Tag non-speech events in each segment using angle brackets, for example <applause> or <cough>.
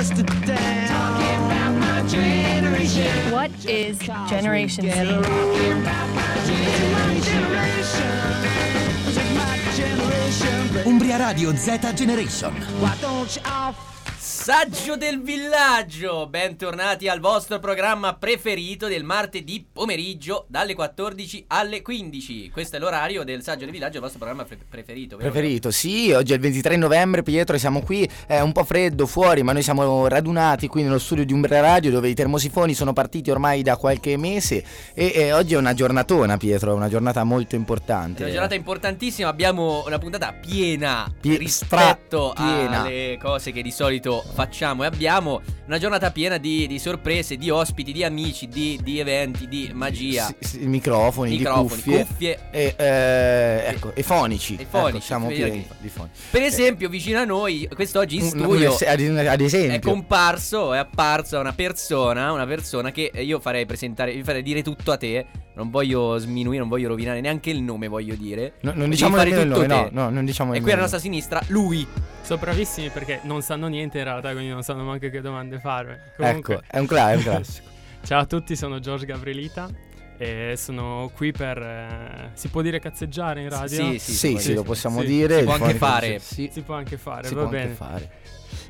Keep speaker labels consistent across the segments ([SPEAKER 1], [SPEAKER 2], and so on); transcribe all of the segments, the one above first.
[SPEAKER 1] busted down. Talking about my generation.
[SPEAKER 2] What is Generation Z?
[SPEAKER 1] It's my generation. My generation.
[SPEAKER 3] Umbria Radio Z Generation.
[SPEAKER 1] Why don't you
[SPEAKER 4] Saggio del villaggio, bentornati al vostro programma preferito del martedì pomeriggio dalle 14 alle 15. Questo è l'orario del Saggio del villaggio, il vostro programma pre- preferito, vero?
[SPEAKER 5] Preferito, sì, oggi è il 23 novembre, Pietro, e siamo qui, è un po' freddo fuori, ma noi siamo radunati qui nello studio di Umbria Radio dove i termosifoni sono partiti ormai da qualche mese e, e oggi è una giornatona, Pietro, è una giornata molto
[SPEAKER 4] È
[SPEAKER 5] importante.
[SPEAKER 4] una giornata importantissima, abbiamo una puntata piena
[SPEAKER 5] Pie-
[SPEAKER 4] rispetto
[SPEAKER 5] stra-piena.
[SPEAKER 4] alle cose che di solito facciamo e abbiamo una giornata piena di, di sorprese, di ospiti, di amici, di, di eventi, di magia,
[SPEAKER 5] Sì, sì, microfoni,
[SPEAKER 4] microfoni,
[SPEAKER 5] di cuffie.
[SPEAKER 4] cuffie.
[SPEAKER 5] E, eh, ecco, e fonici.
[SPEAKER 4] E fonici,
[SPEAKER 5] Ecco, siamo pieni di foni.
[SPEAKER 4] Per esempio, vicino a noi, quest'oggi in studio
[SPEAKER 5] ad, esempio.
[SPEAKER 4] è comparso, è apparsa una persona, una persona che io farei presentare, io farei dire tutto a te. Non voglio sminuire, non voglio rovinare neanche il nome, voglio dire.
[SPEAKER 5] No, non diciamo
[SPEAKER 4] fare
[SPEAKER 5] il nome,
[SPEAKER 4] te.
[SPEAKER 5] no, no, non diciamo
[SPEAKER 4] E qui alla nostra sinistra, lui.
[SPEAKER 6] Sono bravissimi perché non sanno niente in realtà, quindi non sanno manco che domande farmi. Comunque,
[SPEAKER 5] Ecco, è un, cla- è un classico. <laughs>
[SPEAKER 6] ciao a tutti, sono George Gavrilita e sono qui per, eh, si può dire cazzeggiare in radio?
[SPEAKER 4] Sì,
[SPEAKER 5] Sì,
[SPEAKER 4] sì,
[SPEAKER 5] sì,
[SPEAKER 4] sì,
[SPEAKER 5] lo possiamo
[SPEAKER 6] sì.
[SPEAKER 5] dire.
[SPEAKER 4] Si può anche fare.
[SPEAKER 6] Si può anche fare,
[SPEAKER 5] si
[SPEAKER 6] va
[SPEAKER 5] può
[SPEAKER 6] bene.
[SPEAKER 5] anche fare.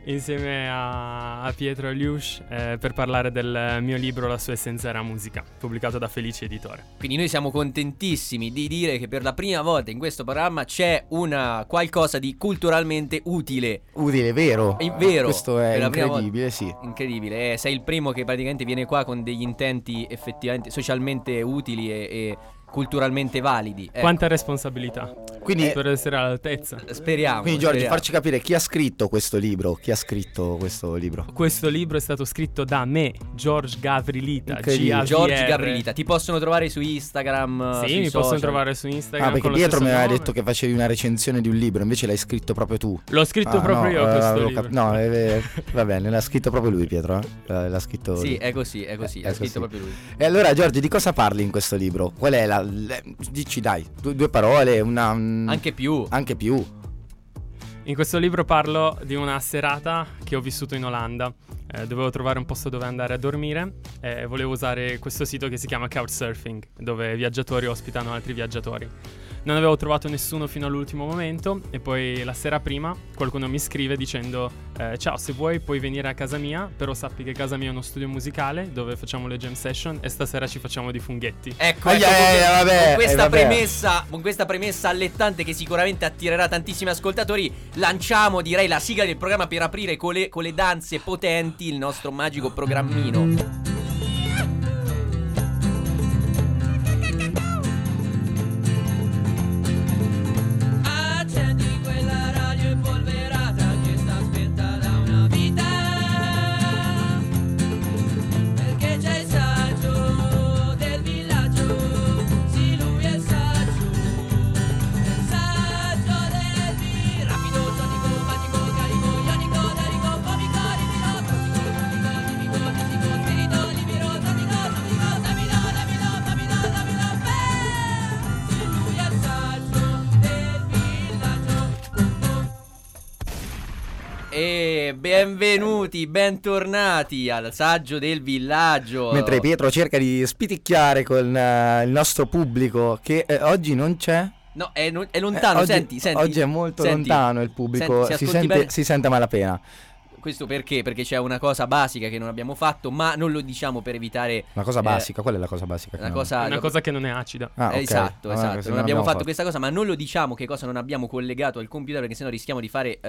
[SPEAKER 6] Insieme a, a Pietro Aliush eh, per parlare del mio libro La sua essenza era musica, pubblicato da Felice Editore.
[SPEAKER 4] Quindi noi siamo contentissimi di dire che per la prima volta in questo programma c'è una qualcosa di culturalmente utile.
[SPEAKER 5] Utile, vero?
[SPEAKER 4] È vero.
[SPEAKER 5] Questo è incredibile, sì.
[SPEAKER 4] Incredibile, eh, sei il primo che praticamente viene qua con degli intenti effettivamente socialmente utili e, e culturalmente validi. Ecco,
[SPEAKER 6] Quanta responsabilità
[SPEAKER 5] Quindi,
[SPEAKER 6] per essere all'altezza.
[SPEAKER 4] speriamo.
[SPEAKER 5] quindi Giorgio,
[SPEAKER 4] speriamo.
[SPEAKER 5] farci capire chi ha scritto questo libro. Chi ha scritto questo libro?
[SPEAKER 6] Questo libro è stato scritto da me, George Gavrilita.
[SPEAKER 5] Incredibile.
[SPEAKER 4] Giorgi
[SPEAKER 6] G-A-V-R.
[SPEAKER 4] Gabrilita, ti possono trovare su Instagram?
[SPEAKER 6] Sì,
[SPEAKER 4] sui
[SPEAKER 6] mi possono trovare su Instagram.
[SPEAKER 5] Ah, perché Pietro mi aveva detto che facevi una recensione di un libro, invece l'hai scritto proprio tu.
[SPEAKER 6] L'ho scritto
[SPEAKER 5] Ah,
[SPEAKER 6] proprio
[SPEAKER 5] no,
[SPEAKER 6] io
[SPEAKER 5] eh,
[SPEAKER 6] questo libro.
[SPEAKER 5] cap- no, eh, eh, va bene, l'ha scritto proprio lui, Pietro. eh? L'ha l'ha scritto.
[SPEAKER 4] Sì,
[SPEAKER 5] lui.
[SPEAKER 4] è così, è così,
[SPEAKER 5] Eh,
[SPEAKER 4] ha
[SPEAKER 5] è
[SPEAKER 4] scritto
[SPEAKER 5] così.
[SPEAKER 4] proprio lui.
[SPEAKER 5] E allora, Giorgio, di cosa parli in questo libro? Qual è la. Dici, dai, due, due parole, una. un-
[SPEAKER 4] Anche più.
[SPEAKER 5] Anche più.
[SPEAKER 6] In questo libro parlo di una serata che ho vissuto in Olanda. Eh, dovevo trovare un posto dove andare a dormire e volevo usare questo sito che si chiama Couchsurfing, dove viaggiatori ospitano altri viaggiatori. Non avevo trovato nessuno fino all'ultimo momento e poi la sera prima qualcuno mi scrive dicendo eh, ciao se vuoi puoi venire a casa mia però sappi che casa mia è uno studio musicale dove facciamo le jam session e stasera ci facciamo di funghetti.
[SPEAKER 4] Ecco,
[SPEAKER 5] Ah,
[SPEAKER 4] ecco,
[SPEAKER 5] eh,
[SPEAKER 4] con,
[SPEAKER 5] vabbè,
[SPEAKER 4] con questa
[SPEAKER 5] eh, vabbè.
[SPEAKER 4] premessa, con questa premessa allettante che sicuramente attirerà tantissimi ascoltatori, lanciamo direi la sigla del programma per aprire con le, con le danze potenti il nostro magico programmino. Benvenuti, bentornati al saggio del villaggio.
[SPEAKER 5] Mentre Pietro cerca di spiticchiare con eh, il nostro pubblico, che eh, oggi non c'è.
[SPEAKER 4] No, è, non- è lontano,
[SPEAKER 5] Eh, oggi,
[SPEAKER 4] senti, senti.
[SPEAKER 5] oggi è molto
[SPEAKER 4] senti.
[SPEAKER 5] lontano il pubblico,
[SPEAKER 4] Senti,
[SPEAKER 5] si, sente, si sente malapena.
[SPEAKER 4] Questo perché? Perché c'è una cosa basica che non abbiamo fatto, ma non lo diciamo per evitare
[SPEAKER 5] Una cosa
[SPEAKER 4] eh,
[SPEAKER 5] basica, qual è la cosa basica?
[SPEAKER 4] una
[SPEAKER 5] non-
[SPEAKER 4] cosa
[SPEAKER 6] Una cosa che non è acida.
[SPEAKER 5] Ah,
[SPEAKER 4] Eh,
[SPEAKER 5] ok.
[SPEAKER 4] Esatto,
[SPEAKER 5] Ah,
[SPEAKER 4] esatto.
[SPEAKER 5] così
[SPEAKER 4] Non abbiamo fatto questa cosa, ma non lo diciamo che cosa non abbiamo collegato al computer perché sennò rischiamo di fare eh,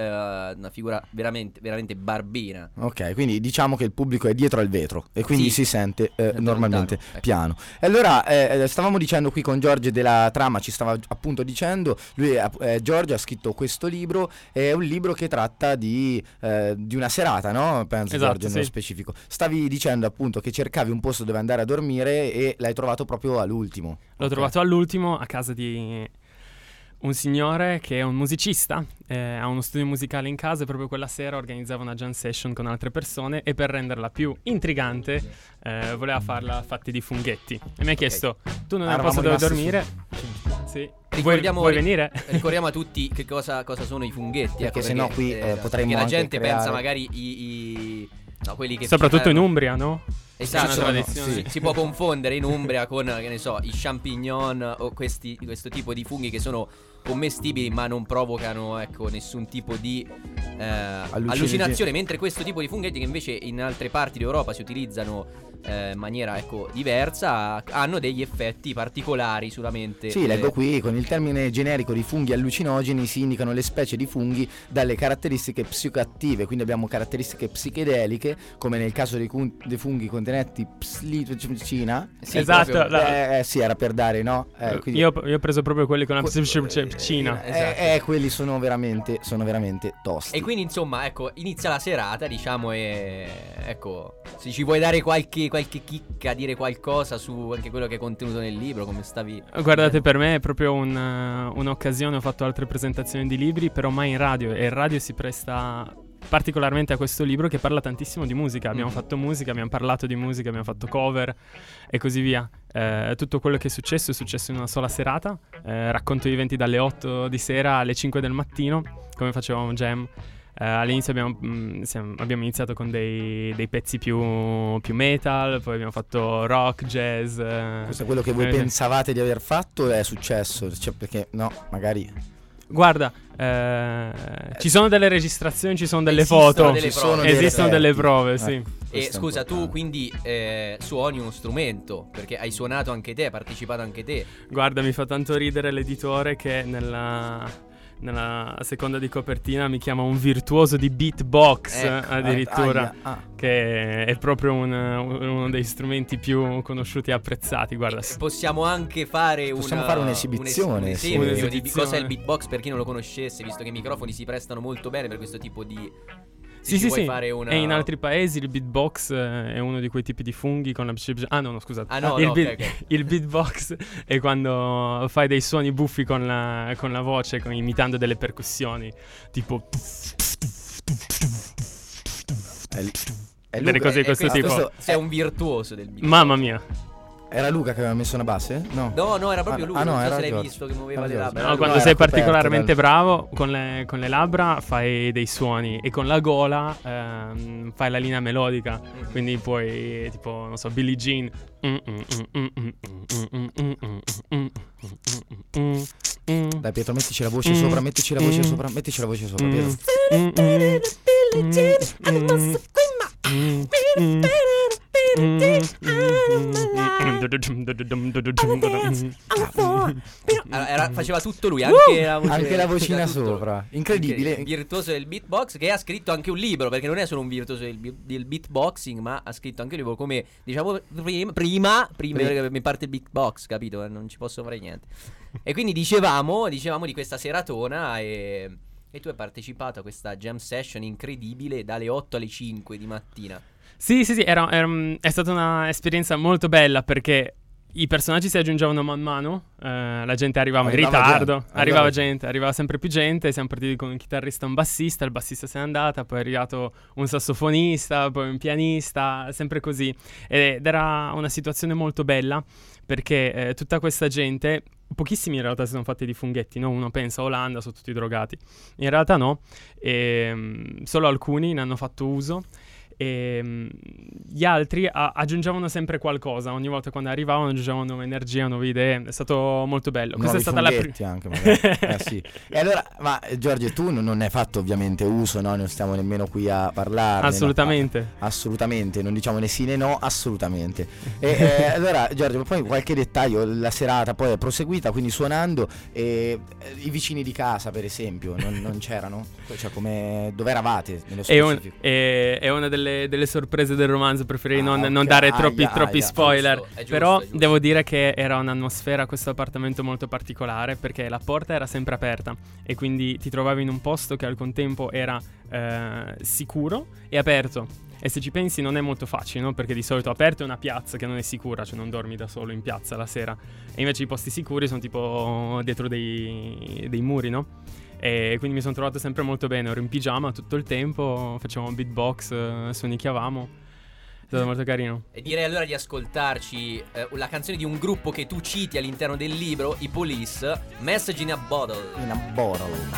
[SPEAKER 4] una figura veramente, veramente barbina.
[SPEAKER 5] Ok, quindi diciamo che il pubblico è dietro al vetro e quindi
[SPEAKER 4] Sì.
[SPEAKER 5] si sente eh, normalmente
[SPEAKER 4] lontano, ecco.
[SPEAKER 5] piano. E allora eh, stavamo dicendo qui con Giorgio della trama, ci stava appunto dicendo, lui eh, Giorgio ha scritto questo libro, è un libro che tratta di, eh, di una serata, no? Penso
[SPEAKER 6] Esatto,
[SPEAKER 5] Giorgio nello
[SPEAKER 6] sì.
[SPEAKER 5] specifico. Stavi dicendo appunto che cercavi un posto dove andare a dormire e l'hai trovato proprio all'ultimo.
[SPEAKER 6] L'ho
[SPEAKER 5] Ok.
[SPEAKER 6] trovato all'ultimo a casa di un signore che è un musicista, eh, ha uno studio musicale in casa e proprio quella sera organizzava una jam session con altre persone e per renderla più intrigante eh, voleva farla fatti di funghetti. E mi ha chiesto, tu non hai un posto dove dormire? Sì.
[SPEAKER 4] Ricordiamo-
[SPEAKER 6] vuoi, vuoi venire?
[SPEAKER 4] Ricordiamo a tutti che cosa, cosa sono i funghetti.
[SPEAKER 5] Perché
[SPEAKER 4] ecco,
[SPEAKER 5] sennò qui, eh, potremmo
[SPEAKER 4] perché la gente
[SPEAKER 5] creare-
[SPEAKER 4] pensa magari i. i- no, quelli che
[SPEAKER 6] Soprattutto in
[SPEAKER 4] eh,
[SPEAKER 6] Umbria, no?
[SPEAKER 4] Esatto,
[SPEAKER 5] sono, sì.
[SPEAKER 4] si può confondere in Umbria con, che ne so, i champignon o questi, questo tipo di funghi che sono commestibili ma non provocano, ecco, nessun tipo di eh, allucinazione, mentre questo tipo di funghetti che invece in altre parti d'Europa si utilizzano eh, in maniera, ecco, diversa, hanno degli effetti particolari solamente.
[SPEAKER 5] Sì,
[SPEAKER 4] eh,
[SPEAKER 5] leggo qui, con il termine generico di funghi allucinogeni si indicano le specie di funghi dalle caratteristiche psicoattive, quindi abbiamo caratteristiche psichedeliche, come nel caso dei, cun- dei funghi contenenti psilocibina.
[SPEAKER 4] sì,
[SPEAKER 6] Esatto,
[SPEAKER 4] proprio-
[SPEAKER 6] la-
[SPEAKER 5] Eh, eh, sì, era per dare, no? Eh, quindi-
[SPEAKER 6] io, io ho preso proprio quelli con la
[SPEAKER 5] Que-
[SPEAKER 6] Cina.
[SPEAKER 5] eh,
[SPEAKER 4] esatto.
[SPEAKER 5] eh, quelli sono veramente, sono veramente tosti.
[SPEAKER 4] E quindi insomma, ecco, inizia la serata, diciamo, e ecco, se ci vuoi dare qualche, qualche chicca, dire qualcosa su anche quello che è contenuto nel libro, come stavi...
[SPEAKER 6] Guardate, per me è proprio un, eh, un'occasione. Ho fatto altre presentazioni di libri, però mai in radio. E il radio si presta particolarmente a questo libro che parla tantissimo di musica. Abbiamo
[SPEAKER 4] Mhm.
[SPEAKER 6] fatto musica, abbiamo parlato di musica, abbiamo fatto cover e così via. Eh, tutto quello che è successo è successo in una sola serata. Eh, racconto gli eventi dalle 8 di sera alle 5 del mattino, come facevamo jam. Eh, all'inizio abbiamo, mm, siamo- abbiamo iniziato con dei, dei pezzi più, più metal, poi abbiamo fatto rock, jazz. eh,
[SPEAKER 5] Questo è quello che voi
[SPEAKER 6] eh,
[SPEAKER 5] pensavate di aver fatto è successo, cioè perché no, magari
[SPEAKER 6] Guarda, eh, ci sono delle registrazioni, ci sono delle
[SPEAKER 4] Esistono
[SPEAKER 6] foto.
[SPEAKER 4] delle
[SPEAKER 5] Ci
[SPEAKER 4] prove.
[SPEAKER 6] Esistono delle prove,
[SPEAKER 5] Eh,
[SPEAKER 6] sì.
[SPEAKER 4] E
[SPEAKER 5] questo è
[SPEAKER 4] scusa, tu quindi eh, suoni uno strumento, perché hai suonato anche te, hai partecipato anche te.
[SPEAKER 6] Guarda, mi fa tanto ridere l'editore che nella, nella seconda di copertina mi chiama un virtuoso di beatbox
[SPEAKER 4] Ecco,
[SPEAKER 6] addirittura.
[SPEAKER 5] Aia, ah.
[SPEAKER 6] Che è proprio un- uno dei strumenti più conosciuti e apprezzati. Guarda,
[SPEAKER 4] Possiamo anche fare una,
[SPEAKER 5] Possiamo fare un'esibizione,
[SPEAKER 4] un es- un
[SPEAKER 5] sì.
[SPEAKER 4] esempio di
[SPEAKER 6] Un'esibizione.
[SPEAKER 4] cosa è il beatbox per chi non lo conoscesse, visto che i microfoni si prestano molto bene per questo tipo di...
[SPEAKER 6] Sì, sì, sì.
[SPEAKER 4] fare una...
[SPEAKER 6] E in altri paesi il beatbox eh, è uno di quei tipi di funghi con la... Ah no, no, scusate.
[SPEAKER 4] Ah, no,
[SPEAKER 6] il,
[SPEAKER 4] no,
[SPEAKER 6] beat-
[SPEAKER 4] ok, ok. <laughs>
[SPEAKER 6] il beatbox è quando fai dei suoni buffi con la, con la voce, con- imitando delle percussioni, tipo...
[SPEAKER 5] È lì- è
[SPEAKER 6] Delle
[SPEAKER 5] Luca-
[SPEAKER 6] cose di questo
[SPEAKER 4] questo-
[SPEAKER 6] tipo.
[SPEAKER 4] Sei un virtuoso del beatbox.
[SPEAKER 6] Mamma mia.
[SPEAKER 5] Era Luca che aveva messo una base? No.
[SPEAKER 4] No, no, era proprio
[SPEAKER 5] Ah,
[SPEAKER 4] lui.
[SPEAKER 5] ah, no,
[SPEAKER 4] non so se l'hai visto che muoveva
[SPEAKER 5] Era
[SPEAKER 4] le labbra.
[SPEAKER 6] No,
[SPEAKER 4] Era
[SPEAKER 6] quando
[SPEAKER 4] lui.
[SPEAKER 6] sei
[SPEAKER 5] coperto
[SPEAKER 6] particolarmente
[SPEAKER 5] dal-
[SPEAKER 6] bravo con le, con le labbra fai dei suoni e con la gola ehm, fai la linea melodica.
[SPEAKER 4] Mhm.
[SPEAKER 6] Quindi puoi, tipo, non so, Billie Jean.
[SPEAKER 5] Dai Pietro, mettici la voce sopra, mettici la voce
[SPEAKER 6] Mm.
[SPEAKER 5] sopra, mettici la voce sopra,
[SPEAKER 6] Mm.
[SPEAKER 5] Pietro.
[SPEAKER 4] Allora, era- faceva tutto lui, anche la voce-
[SPEAKER 5] Anche la vocina sopra. Incredibile.
[SPEAKER 4] Anche Virtuoso del beatbox che ha scritto anche un libro, perché non è solo un virtuoso del, del beatboxing, ma ha scritto anche un libro come diciamo prim- prima, prima,
[SPEAKER 5] Pri-
[SPEAKER 4] perché mi parte il beatbox, capito? Non ci posso fare niente. E quindi dicevamo, dicevamo di questa seratona e, e tu hai partecipato a questa jam session incredibile dalle 8 alle 5 di mattina.
[SPEAKER 6] Sì, sì, sì, era, era, mm, è stata un'esperienza molto bella perché i personaggi si aggiungevano man mano, eh, la gente arrivava,
[SPEAKER 5] Arrivava
[SPEAKER 6] in ritardo,
[SPEAKER 5] gente,
[SPEAKER 6] arrivava
[SPEAKER 5] arrivava
[SPEAKER 6] gente, arrivava sempre più gente, siamo partiti con un chitarrista e un bassista, il bassista se n'è andata, poi è arrivato un sassofonista, poi un pianista, sempre così. Ed era una situazione molto bella perché eh, tutta questa gente, pochissimi in realtà si sono fatti di funghetti, no? uno pensa Olanda, sono tutti drogati, in realtà no, e, solo alcuni ne hanno fatto uso. E mm, gli altri a- aggiungevano sempre qualcosa ogni volta quando arrivavano aggiungevano nuova energia, nuove idee. È stato molto bello. Questa è
[SPEAKER 5] Nuovi
[SPEAKER 6] stata la prima.
[SPEAKER 5] anche <laughs> eh, sì. E allora, ma Giorgio, tu non non ne hai fatto ovviamente uso, no? Non stiamo nemmeno qui a parlare.
[SPEAKER 6] Assolutamente.
[SPEAKER 5] assolutamente, non diciamo né sì né no, assolutamente. E, <laughs> eh, allora, Giorgio, poi qualche dettaglio, la serata poi è proseguita, quindi suonando, e eh, i vicini di casa, per esempio, non, non <laughs> c'erano? Cioè, come, dove eravate nello
[SPEAKER 6] È, un-
[SPEAKER 5] specifico?
[SPEAKER 6] è- è una delle, delle sorprese del romanzo. Preferirei
[SPEAKER 5] Ah,
[SPEAKER 6] non,
[SPEAKER 5] ok.
[SPEAKER 6] non dare troppi,
[SPEAKER 5] Aia,
[SPEAKER 6] troppi
[SPEAKER 5] aia.
[SPEAKER 6] spoiler.
[SPEAKER 4] Giusto, giusto,
[SPEAKER 6] però
[SPEAKER 4] giusto.
[SPEAKER 6] devo dire che era un'atmosfera, questo appartamento molto particolare. Perché la porta era sempre aperta. E quindi ti trovavi in un posto che al contempo era eh, sicuro e aperto. E se ci pensi non è molto facile, no? Perché di solito aperto è una piazza che non è sicura, cioè non dormi da solo in piazza la sera. E invece i posti sicuri sono tipo dietro dei, dei muri, no? E quindi mi sono trovato sempre molto bene. Ero in pigiama tutto il tempo, facevamo beatbox, eh, suonicchiavamo. È stato molto carino.
[SPEAKER 4] E direi allora di ascoltarci eh, la canzone di un gruppo che tu citi all'interno del libro, i Police, Message in a Bottle.
[SPEAKER 5] In a bottle.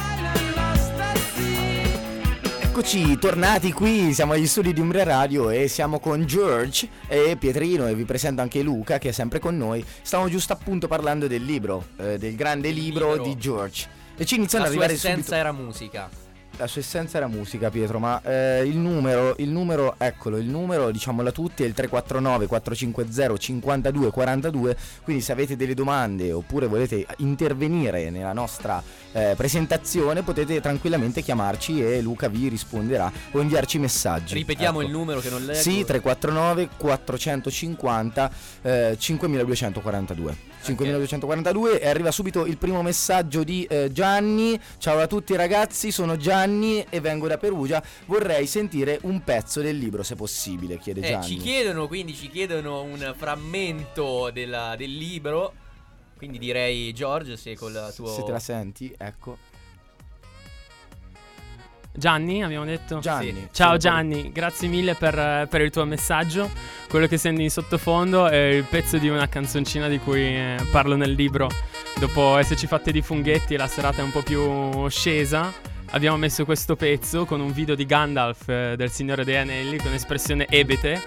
[SPEAKER 5] Eccoci, tornati qui, siamo agli studi di Umbria Radio e siamo con George e Pietrino e vi presento anche Luca che è sempre con noi. Stavamo giusto appunto parlando del libro, eh, del grande libro,
[SPEAKER 4] libro.
[SPEAKER 5] di George. E ci iniziano
[SPEAKER 4] La
[SPEAKER 5] ad
[SPEAKER 4] sua
[SPEAKER 5] arrivare
[SPEAKER 4] essenza
[SPEAKER 5] subito...
[SPEAKER 4] era musica.
[SPEAKER 5] La sua essenza era musica, Pietro, ma eh, il numero, il numero, eccolo, il numero, diciamolo a tutti, è il 349 450 52 42, quindi se avete delle domande oppure volete intervenire nella nostra eh, presentazione potete tranquillamente chiamarci e Luca vi risponderà o inviarci messaggi.
[SPEAKER 4] Ripetiamo
[SPEAKER 5] Ecco.
[SPEAKER 4] il numero che non leggo.
[SPEAKER 5] Sì, 349 450 eh, 5242. 5242 e arriva subito il primo messaggio di eh, Gianni. Ciao a tutti ragazzi, sono Gianni e vengo da Perugia. Vorrei sentire un pezzo del libro se possibile, chiede
[SPEAKER 4] Eh,
[SPEAKER 5] Gianni.
[SPEAKER 4] ci chiedono, quindi ci chiedono un frammento della- del libro. Quindi direi George se col tuo
[SPEAKER 5] Se te la senti, ecco.
[SPEAKER 6] Gianni, abbiamo detto?
[SPEAKER 5] Gianni.
[SPEAKER 6] Ciao Gianni, grazie mille per, per il tuo messaggio. Quello che senti in sottofondo è il pezzo di una canzoncina di cui eh, parlo nel libro. Dopo esserci fatte di funghetti e la serata è un po' più scesa, abbiamo messo questo pezzo con un video di Gandalf eh, del Signore dei Anelli con espressione ebete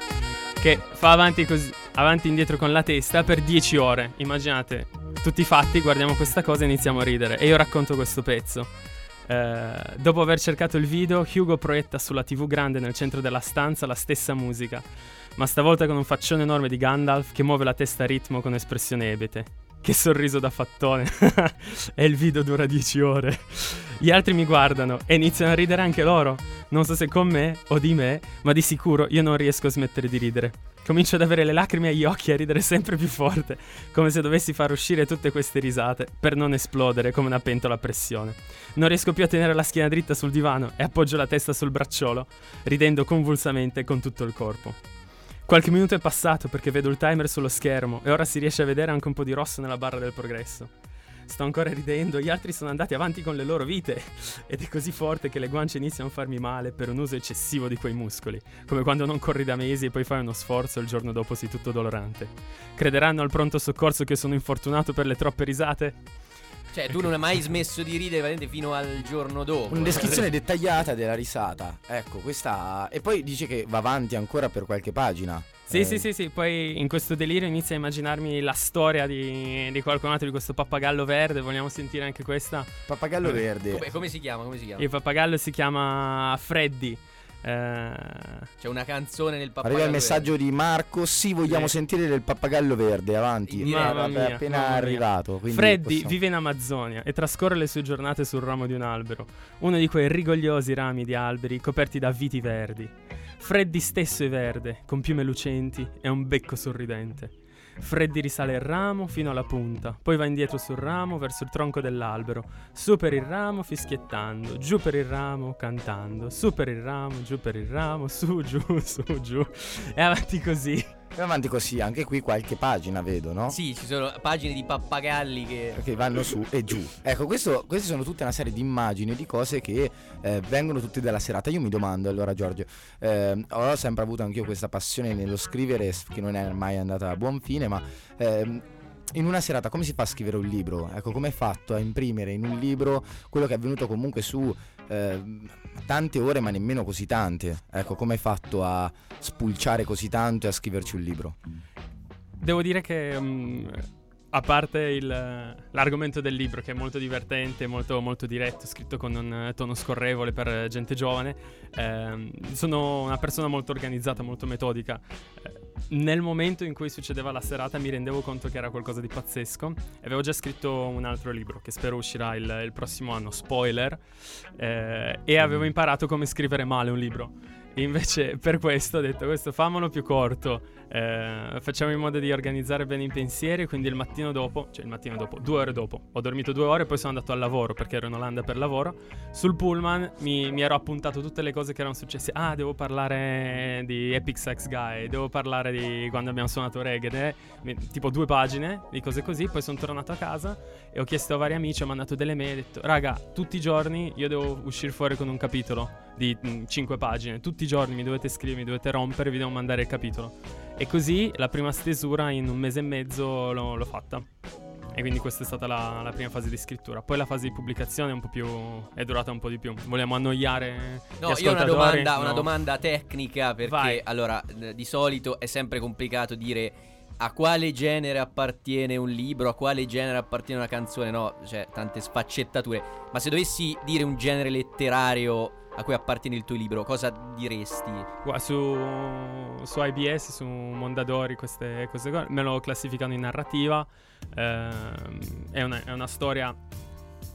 [SPEAKER 6] che fa avanti, così, avanti e indietro con la testa per 10 ore. Immaginate, tutti fatti, guardiamo questa cosa e iniziamo a ridere. E io racconto questo pezzo. Eh, dopo aver cercato il video, Hugo proietta sulla TV grande nel centro della stanza la stessa musica, ma stavolta con un faccione enorme di Gandalf che muove la testa a ritmo con espressione ebete. Che sorriso da fattone! <laughs> e il video dura 10 ore. Gli altri mi guardano e iniziano a ridere anche loro. Non so se con me o di me, ma di sicuro io non riesco a smettere di ridere. Comincio ad avere le lacrime agli occhi e a ridere sempre più forte, come se dovessi far uscire tutte queste risate per non esplodere come una pentola a pressione. Non riesco più a tenere la schiena dritta sul divano e appoggio la testa sul bracciolo, ridendo convulsamente con tutto il corpo. Qualche minuto è passato perché vedo il timer sullo schermo e ora si riesce a vedere anche un po' di rosso nella barra del progresso. Sto ancora ridendo, gli altri sono andati avanti con le loro vite <laughs> ed è così forte che le guance iniziano a farmi male per un uso eccessivo di quei muscoli, come quando non corri da mesi e poi fai uno sforzo e il giorno dopo sei tutto dolorante. Crederanno al pronto soccorso che sono infortunato per le troppe risate?
[SPEAKER 4] Cioè, tu non hai mai smesso di ridere veramente fino al giorno dopo.
[SPEAKER 5] Una descrizione dettagliata della risata. Ecco, questa. E poi dice che va avanti ancora per qualche pagina.
[SPEAKER 6] Sì,
[SPEAKER 5] Eh,
[SPEAKER 6] sì, sì, sì, poi in questo delirio inizio a immaginarmi la storia di, di qualcun altro di questo pappagallo verde, vogliamo sentire anche questa?
[SPEAKER 5] Pappagallo verde.
[SPEAKER 4] Come, come si chiama? Come si chiama?
[SPEAKER 6] Il pappagallo si chiama Freddy. Eh,
[SPEAKER 4] C'è una canzone nel pappagallo.
[SPEAKER 5] Arriva il messaggio di Marco. Sì, vogliamo
[SPEAKER 6] Sì.
[SPEAKER 5] sentire del pappagallo verde. Avanti.
[SPEAKER 4] Diretta.
[SPEAKER 6] Mamma
[SPEAKER 5] Vabbè,
[SPEAKER 6] mia,
[SPEAKER 5] appena
[SPEAKER 6] mamma
[SPEAKER 5] arrivato.
[SPEAKER 6] Freddy
[SPEAKER 5] possiamo-
[SPEAKER 6] vive in Amazzonia e trascorre le sue giornate sul ramo di un albero, uno di quei rigogliosi rami di alberi coperti da viti verdi. Freddy stesso è verde, con piume lucenti e un becco sorridente. Freddy risale il ramo fino alla punta, poi va indietro sul ramo verso il tronco dell'albero, su per il ramo fischiettando, giù per il ramo cantando, su per il ramo, giù per il ramo, su, giù, su, giù, e avanti così.
[SPEAKER 5] E avanti così, anche qui qualche pagina vedo, no?
[SPEAKER 4] Sì, ci sono pagine di pappagalli che.
[SPEAKER 5] Che vanno su e giù. Ecco, questo, queste sono tutte una serie di immagini, di cose che eh, vengono tutte dalla serata. Io mi domando, allora, Giorgio, eh, ho sempre avuto anch'io questa passione nello scrivere, che non è mai andata a buon fine, ma ehm, in una serata come si fa a scrivere un libro? Ecco, come hai fatto a imprimere in un libro quello che è avvenuto comunque su ehm, tante ore, ma nemmeno così tante? Ecco, come hai fatto a spulciare così tanto e a scriverci un libro?
[SPEAKER 6] Devo dire che mm, a parte il- l'argomento del libro che è molto divertente, molto, molto diretto, scritto con un eh, tono scorrevole per eh, gente giovane, ehm, sono una persona molto organizzata, molto metodica. Eh, nel momento in cui succedeva la serata mi rendevo conto che era qualcosa di pazzesco e avevo già scritto un altro libro che spero uscirà il, il prossimo anno, spoiler, eh, e avevo imparato come scrivere male un libro. Invece per questo ho detto questo famolo più corto, eh, facciamo in modo di organizzare bene i pensieri, quindi il mattino dopo, cioè il mattino dopo, due ore dopo, ho dormito due ore e poi sono andato al lavoro perché ero in Olanda per lavoro, sul pullman mi, mi ero appuntato tutte le cose che erano successe, ah devo parlare di Epic Sex Guy, devo parlare di quando abbiamo suonato reggae, tipo due pagine di cose così, poi sono tornato a casa e ho chiesto a vari amici, ho mandato delle mail, ho detto raga tutti i giorni io devo uscire fuori con un capitolo di 5 pagine. Tutti i giorni mi dovete scrivere, mi dovete rompere, vi devo mandare il capitolo. E così la prima stesura in un mese e mezzo l'ho, l'ho fatta. E quindi questa è stata la, la prima fase di scrittura. Poi la fase di pubblicazione è un po' più. è durata un po' di più. Vogliamo annoiare.
[SPEAKER 4] No, io ho una domanda, una
[SPEAKER 6] No.
[SPEAKER 4] domanda tecnica perché
[SPEAKER 6] Vai.
[SPEAKER 4] allora di solito è sempre complicato dire a quale genere appartiene un libro, a quale genere appartiene una canzone, no, cioè tante sfaccettature. Ma se dovessi dire un genere letterario a cui appartiene il tuo libro, cosa diresti?
[SPEAKER 6] Qua su, su IBS, su Mondadori, queste cose qua, me lo classificano in narrativa. ehm, è, una, è una storia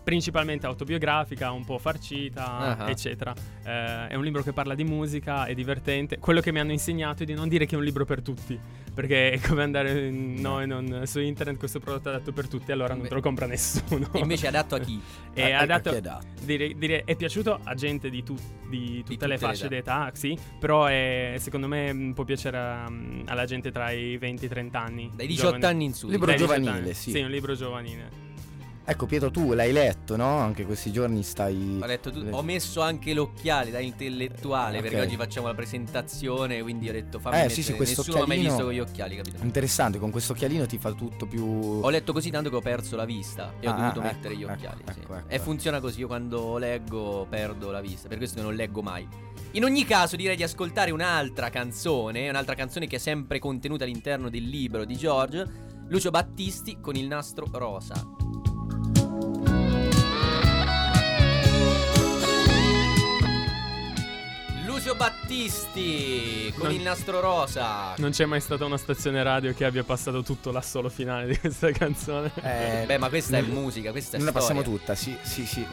[SPEAKER 6] principalmente autobiografica, un po' farcita,
[SPEAKER 4] Ah.
[SPEAKER 6] eccetera. Eh, è un libro che parla di musica, è divertente. Quello che mi hanno insegnato è di non dire che è un libro per tutti, perché è come andare in- no, in un- su internet, questo prodotto è adatto per tutti, allora non te lo compra nessuno.
[SPEAKER 4] Invece è adatto a chi? <laughs>
[SPEAKER 6] è
[SPEAKER 5] A-
[SPEAKER 6] adatto
[SPEAKER 5] a chi è adatto?
[SPEAKER 6] Dire, dire- è piaciuto a gente di, tu- di tutte,
[SPEAKER 4] tutte
[SPEAKER 6] le fasce
[SPEAKER 4] età.
[SPEAKER 6] d'età, sì, però è- secondo me mh, può piacere a- alla gente tra i 20 e i 30 anni.
[SPEAKER 4] Dai 18
[SPEAKER 6] giovani.
[SPEAKER 4] anni in su.
[SPEAKER 5] Libro
[SPEAKER 6] Dai 18
[SPEAKER 5] giovanile,
[SPEAKER 6] anni.
[SPEAKER 5] sì.
[SPEAKER 6] Sì, un libro giovanile.
[SPEAKER 5] Ecco Pietro, tu l'hai letto, no? Anche questi giorni stai...
[SPEAKER 4] Ho, letto tu- ho messo anche l'occhiale da intellettuale
[SPEAKER 5] Ok.
[SPEAKER 4] perché oggi facciamo la presentazione, quindi ho detto fammi
[SPEAKER 5] Eh,
[SPEAKER 4] mettere.
[SPEAKER 5] sì, sì, questo
[SPEAKER 4] Nessuno mi ha mai
[SPEAKER 5] occhialino-
[SPEAKER 4] visto con gli occhiali, capito?
[SPEAKER 5] Interessante, con questo occhialino ti fa tutto più...
[SPEAKER 4] Ho letto così tanto che ho perso la vista e ho
[SPEAKER 5] Ah,
[SPEAKER 4] dovuto
[SPEAKER 5] ah,
[SPEAKER 4] mettere
[SPEAKER 5] ecco,
[SPEAKER 4] gli
[SPEAKER 5] ecco,
[SPEAKER 4] occhiali. sì.
[SPEAKER 5] ecco, ecco,
[SPEAKER 4] e
[SPEAKER 5] ecco.
[SPEAKER 4] funziona così, io quando leggo perdo la vista, per questo che non leggo mai. In ogni caso direi di ascoltare un'altra canzone, un'altra canzone che è sempre contenuta all'interno del libro di George, Lucio Battisti con il nastro rosa. feel about Battisti con
[SPEAKER 6] Non-
[SPEAKER 4] il nastro rosa.
[SPEAKER 6] Non c'è mai stata una stazione radio che abbia passato tutto l'assolo finale di questa canzone.
[SPEAKER 5] Eh,
[SPEAKER 4] Beh, ma questa è musica, questa è
[SPEAKER 5] Noi la passiamo tutta, sì, sì, sì.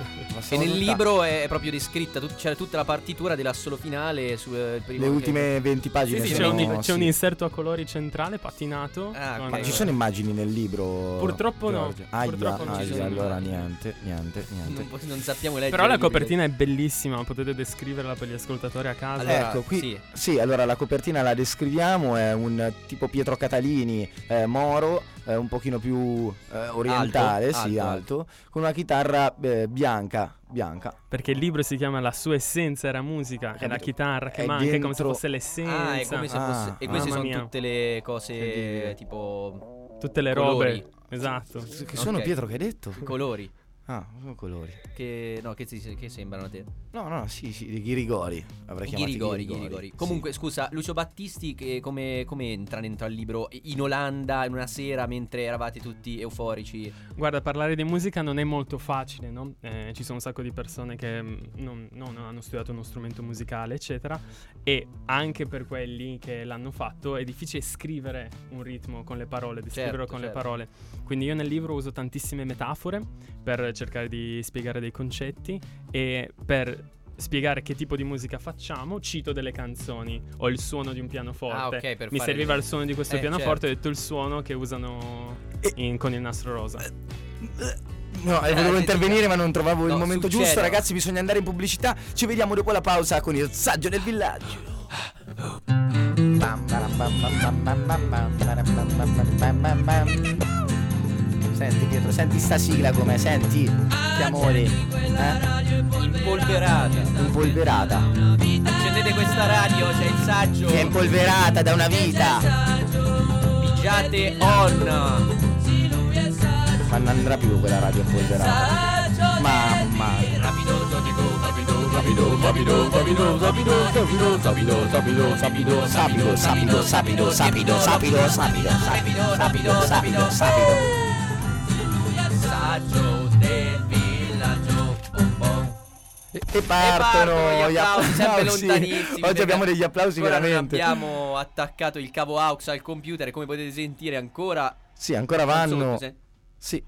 [SPEAKER 4] E nel
[SPEAKER 5] tutta.
[SPEAKER 4] libro è proprio descritta, tut- c'è tutta la partitura dell'assolo finale su eh, primo
[SPEAKER 5] Le ultime 20 pagine
[SPEAKER 6] Sì, sì, c'è,
[SPEAKER 5] sono...
[SPEAKER 6] un, c'è un inserto a colori centrale patinato.
[SPEAKER 4] Ah,
[SPEAKER 6] con-
[SPEAKER 4] ok.
[SPEAKER 5] Ma ci sono immagini nel libro?
[SPEAKER 6] Purtroppo no,
[SPEAKER 5] Giorgio? Aia,
[SPEAKER 6] purtroppo non ci
[SPEAKER 5] aia,
[SPEAKER 6] sono
[SPEAKER 5] allora
[SPEAKER 4] immagini.
[SPEAKER 5] niente, niente, niente.
[SPEAKER 4] non, non sappiamo leggere.
[SPEAKER 6] Però la
[SPEAKER 4] libri.
[SPEAKER 6] copertina è bellissima, potete descriverla per gli ascoltatori a casa.
[SPEAKER 4] Allora,
[SPEAKER 5] ecco, qui
[SPEAKER 4] sì.
[SPEAKER 5] sì. allora la copertina la descriviamo, è un tipo Pietro Catalini, eh, moro, eh, un pochino più eh, orientale,
[SPEAKER 4] Alto,
[SPEAKER 5] sì,
[SPEAKER 4] alto,
[SPEAKER 5] alto, con una chitarra eh, bianca, bianca.
[SPEAKER 6] Perché il libro si chiama La sua essenza era musica, è la chitarra che
[SPEAKER 5] È
[SPEAKER 6] manca, è come se
[SPEAKER 5] dentro-
[SPEAKER 6] fosse l'essenza.
[SPEAKER 4] Ah, è come se
[SPEAKER 5] Ah,
[SPEAKER 4] fosse. E queste sono
[SPEAKER 6] mia.
[SPEAKER 4] tutte le cose tipo.
[SPEAKER 6] Tutte le
[SPEAKER 4] colori.
[SPEAKER 6] robe. Esatto.
[SPEAKER 5] Che sono
[SPEAKER 4] Ok.
[SPEAKER 5] Pietro che hai detto?
[SPEAKER 4] Colori.
[SPEAKER 5] Ah, sono colori.
[SPEAKER 4] Che. No, che, che sembrano a te?
[SPEAKER 5] No, no, sì, sì, i ghirigori. Avrei chiamato
[SPEAKER 4] ghirigori, i
[SPEAKER 5] ghirigori.
[SPEAKER 4] ghirigori.
[SPEAKER 5] sì.
[SPEAKER 4] Comunque, scusa, Lucio Battisti, che come, come entra dentro al libro? In Olanda, in una sera, mentre eravate tutti euforici.
[SPEAKER 6] Guarda, parlare di musica non è molto facile, no? Eh, ci sono un sacco di persone che mm, non, non hanno studiato uno strumento musicale, eccetera. E anche per quelli che l'hanno fatto è difficile scrivere un ritmo con le parole, descriverlo
[SPEAKER 4] Certo,
[SPEAKER 6] con
[SPEAKER 4] certo.
[SPEAKER 6] le parole. Quindi io nel libro uso tantissime metafore per cercare di spiegare dei concetti e per spiegare che tipo di musica facciamo, cito delle canzoni o il suono di un pianoforte.
[SPEAKER 4] Ah, ok, per
[SPEAKER 6] Mi serviva
[SPEAKER 4] le-
[SPEAKER 6] il suono di questo
[SPEAKER 4] Eh,
[SPEAKER 6] pianoforte,
[SPEAKER 4] certo.
[SPEAKER 6] ho detto il suono che usano in- con il nastro rosa.
[SPEAKER 5] No, eh,
[SPEAKER 4] Eh,
[SPEAKER 5] volevo intervenire ma non trovavo il
[SPEAKER 4] No,
[SPEAKER 5] momento
[SPEAKER 4] succede.
[SPEAKER 5] giusto. Ragazzi, bisogna andare in pubblicità. Ci vediamo dopo la pausa con il saggio del villaggio. Senti Pietro, senti sta sigla come senti? Che amore, eh?
[SPEAKER 4] Impolverata.
[SPEAKER 5] Impolverata.
[SPEAKER 4] Accendete questa radio, c'è il saggio.
[SPEAKER 5] Che è impolverata da una vita.
[SPEAKER 4] Pigiate on.
[SPEAKER 5] Non andrà più quella radio impolverata. Mamma.
[SPEAKER 4] Rapido, rapido, rapido,
[SPEAKER 5] Sapido, sapido, sapido, sapido, sapido, sapido, sapido, sapido, sapido, sapido, sapido, sapido, sapido, sapido, sapido, sapido, sapido.
[SPEAKER 4] Saggio del villaggio. Pom pom.
[SPEAKER 5] E, e partono
[SPEAKER 4] partono gli applausi, sempre
[SPEAKER 5] applausi.
[SPEAKER 4] lontanissimi,
[SPEAKER 5] Oggi abbiamo degli applausi veramente.
[SPEAKER 4] abbiamo attaccato il cavo AUX al computer e come potete sentire ancora
[SPEAKER 5] Sì, ancora vanno. Sì.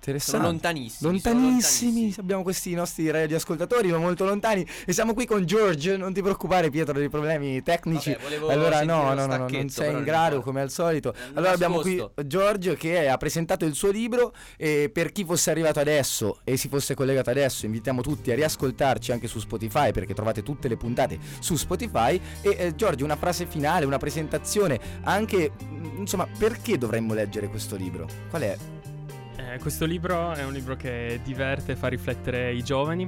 [SPEAKER 4] Sono
[SPEAKER 5] Interessante.
[SPEAKER 4] lontanissimi. sono
[SPEAKER 5] Lontanissimi,
[SPEAKER 4] lontanissimi.
[SPEAKER 5] abbiamo questi nostri radioascoltatori, ma molto lontani. E siamo qui con George. Non ti preoccupare, Pietro, dei problemi tecnici.
[SPEAKER 4] Vabbè,
[SPEAKER 5] allora, no, no, no, no, non sei in grado come al solito.
[SPEAKER 4] Eh,
[SPEAKER 5] Allora, abbiamo qui. Giorgio che ha presentato il suo libro. E per chi fosse arrivato adesso e si fosse collegato adesso, invitiamo tutti a riascoltarci anche su Spotify perché trovate tutte le puntate su Spotify. E eh, Giorgio, una frase finale, una presentazione. Anche, mm, insomma, perché dovremmo leggere questo libro? Qual è?
[SPEAKER 6] Eh, questo libro è un libro che diverte e fa riflettere i giovani.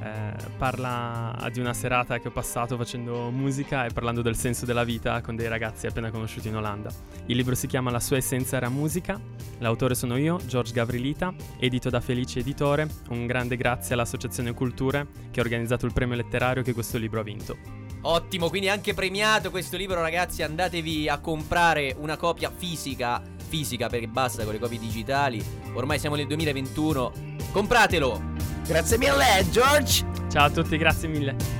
[SPEAKER 6] eh, parla di una serata che ho passato facendo musica e parlando del senso della vita con dei ragazzi appena conosciuti in Olanda. Il libro si chiama La sua essenza era musica, l'autore sono io, George Gavrilita, edito da Felice Editore, un grande grazie all'Associazione Culture che ha organizzato il premio letterario che questo libro ha vinto.
[SPEAKER 4] Ottimo, quindi anche premiato questo libro, ragazzi. Andatevi a comprare una copia fisica. Fisica perché basta con le copie digitali. Ormai siamo nel 2021. Compratelo!
[SPEAKER 5] Grazie mille, George.
[SPEAKER 6] Ciao a tutti, grazie mille.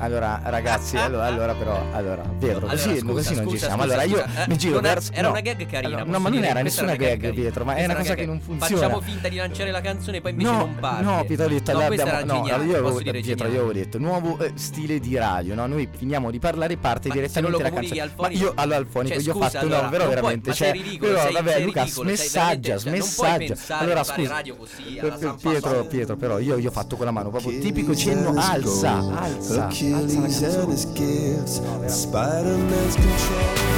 [SPEAKER 5] Allora, ragazzi, allora, allora però, allora, Pietro,
[SPEAKER 4] Allora,
[SPEAKER 5] così,
[SPEAKER 4] scusa,
[SPEAKER 5] così non ci
[SPEAKER 4] scusa,
[SPEAKER 5] siamo.
[SPEAKER 4] scusa,
[SPEAKER 5] allora, io
[SPEAKER 4] scusa, eh,
[SPEAKER 5] mi giro verso
[SPEAKER 4] era
[SPEAKER 5] no.
[SPEAKER 4] una gag carina,
[SPEAKER 5] Allora, no, ma non era nessuna
[SPEAKER 4] era una
[SPEAKER 5] gag,
[SPEAKER 4] carina.
[SPEAKER 5] Pietro, ma è
[SPEAKER 4] Questa
[SPEAKER 5] una cosa
[SPEAKER 4] gag.
[SPEAKER 5] che non funziona.
[SPEAKER 4] Facciamo finta di lanciare la canzone e poi invece
[SPEAKER 5] no,
[SPEAKER 4] non parte.
[SPEAKER 5] No, Pietro ho detto,
[SPEAKER 4] no,
[SPEAKER 5] abbiamo, no,
[SPEAKER 4] geniale,
[SPEAKER 5] io avevo, Pietro, io
[SPEAKER 4] geniale.
[SPEAKER 5] avevo detto nuovo eh, stile di radio, no? Noi finiamo di parlare e parte
[SPEAKER 4] Ma
[SPEAKER 5] direttamente la canzone. Ma io allora al fonico
[SPEAKER 4] Cioè,
[SPEAKER 5] io ho
[SPEAKER 4] scusa,
[SPEAKER 5] fatto no, però
[SPEAKER 4] puoi-
[SPEAKER 5] veramente cioè, però vabbè, Luca, smessaggia, smessaggia. Allora scusa. Pietro. Pietro, però io gli ho fatto con la mano proprio tipico cenno alza, alza,
[SPEAKER 7] Achilles and his gifts. Spider-Man's control.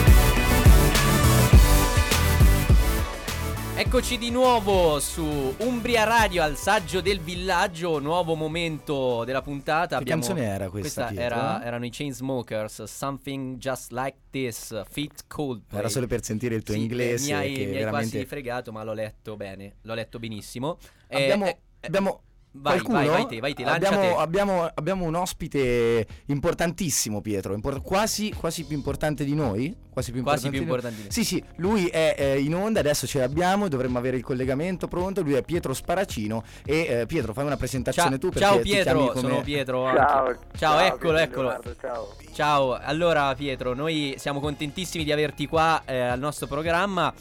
[SPEAKER 4] Eccoci di nuovo su Umbria Radio al saggio del villaggio, nuovo momento della puntata.
[SPEAKER 5] Che canzone era questa, Pietro?
[SPEAKER 4] era- erano i Chainsmokers, Something Just Like This, Fit Coldplay.
[SPEAKER 5] Era solo per sentire il tuo
[SPEAKER 4] Sì, eh,
[SPEAKER 5] inglese
[SPEAKER 4] mi hai,
[SPEAKER 5] che
[SPEAKER 4] mi hai
[SPEAKER 5] veramente
[SPEAKER 4] quasi fregato, ma l'ho letto bene, l'ho letto benissimo.
[SPEAKER 5] Abbiamo,
[SPEAKER 4] eh, eh,
[SPEAKER 5] abbiamo
[SPEAKER 4] vai,
[SPEAKER 5] qualcuno?
[SPEAKER 4] vai, vai te, vai te,
[SPEAKER 5] abbiamo,
[SPEAKER 4] te.
[SPEAKER 5] abbiamo, abbiamo un ospite importantissimo, Pietro. impor- quasi, quasi più importante di noi. Quasi più
[SPEAKER 4] Quasi
[SPEAKER 5] importante
[SPEAKER 4] più
[SPEAKER 5] di noi.
[SPEAKER 4] importante di noi.
[SPEAKER 5] Sì, sì, lui è eh, in onda, adesso ce l'abbiamo, dovremmo avere il collegamento pronto. Lui è Pietro Sparacino. E eh, Pietro, fai una presentazione
[SPEAKER 4] Ciao,
[SPEAKER 5] tu
[SPEAKER 4] ciao Pietro,
[SPEAKER 5] come-
[SPEAKER 4] sono Pietro. anche.
[SPEAKER 8] Ciao,
[SPEAKER 4] ciao, eccolo,
[SPEAKER 8] Pietro
[SPEAKER 4] eccolo.
[SPEAKER 8] Leonardo, ciao.
[SPEAKER 4] Ciao, allora Pietro, noi siamo contentissimi di averti qua eh, al nostro programma.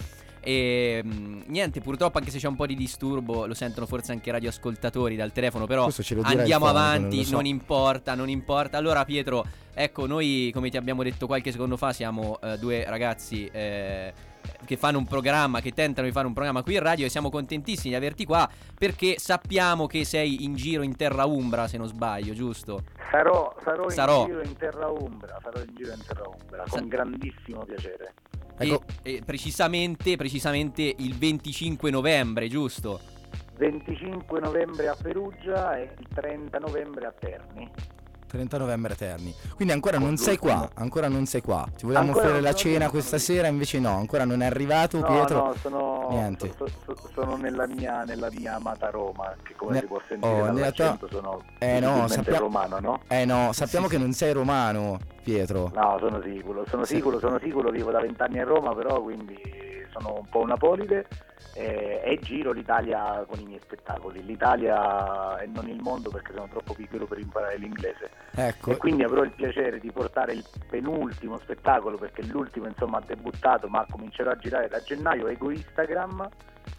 [SPEAKER 4] E mh, niente, purtroppo anche se c'è un po' di disturbo, lo sentono forse anche i radioascoltatori dal telefono, però andiamo
[SPEAKER 5] fonico,
[SPEAKER 4] avanti,
[SPEAKER 5] non so.
[SPEAKER 4] non importa, non importa. Allora Pietro, ecco, noi come ti abbiamo detto qualche secondo fa siamo eh, due ragazzi eh, che fanno un programma, che tentano di fare un programma qui in radio e siamo contentissimi di averti qua perché sappiamo che sei in giro in terra umbra, se non sbaglio, giusto?
[SPEAKER 8] Sarò, sarò,
[SPEAKER 4] Sarò.
[SPEAKER 8] in giro in terra umbra, sarò in giro in terra umbra,
[SPEAKER 4] Sa-
[SPEAKER 8] con grandissimo piacere.
[SPEAKER 5] Ecco.
[SPEAKER 4] E, e precisamente, precisamente il 25 novembre, giusto?
[SPEAKER 8] 25 novembre a Perugia e il 30 novembre a Terni.
[SPEAKER 5] 30 novembre Eterni. Quindi ancora non sei qua, ancora non sei qua. Ti volevamo
[SPEAKER 8] Ancora
[SPEAKER 5] offrire la
[SPEAKER 8] sono
[SPEAKER 5] cena
[SPEAKER 8] qui.
[SPEAKER 5] questa sera, invece no, ancora non è arrivato
[SPEAKER 8] No,
[SPEAKER 5] Pietro.
[SPEAKER 8] no, sono,
[SPEAKER 5] Niente.
[SPEAKER 8] so- so- sono nella, mia, nella mia amata Roma, che come
[SPEAKER 5] Ne-
[SPEAKER 8] si può sentire
[SPEAKER 5] oh,
[SPEAKER 8] dall'accento sono
[SPEAKER 5] Eh, no, sappiamo-
[SPEAKER 8] romano, no?
[SPEAKER 5] Eh no, sappiamo che non sei romano, Pietro.
[SPEAKER 8] No, sono sicuro, sono
[SPEAKER 5] Sì.
[SPEAKER 8] sicuro, sono sicuro, vivo da vent'anni a Roma, però quindi sono un po' una polide eh, e giro l'Italia con i miei spettacoli. L'Italia e non il mondo perché sono troppo piccolo per imparare l'inglese.
[SPEAKER 5] Ecco,
[SPEAKER 8] E quindi avrò il piacere di portare il penultimo spettacolo perché l'ultimo insomma ha debuttato ma comincerò a girare da gennaio, Ego Instagram.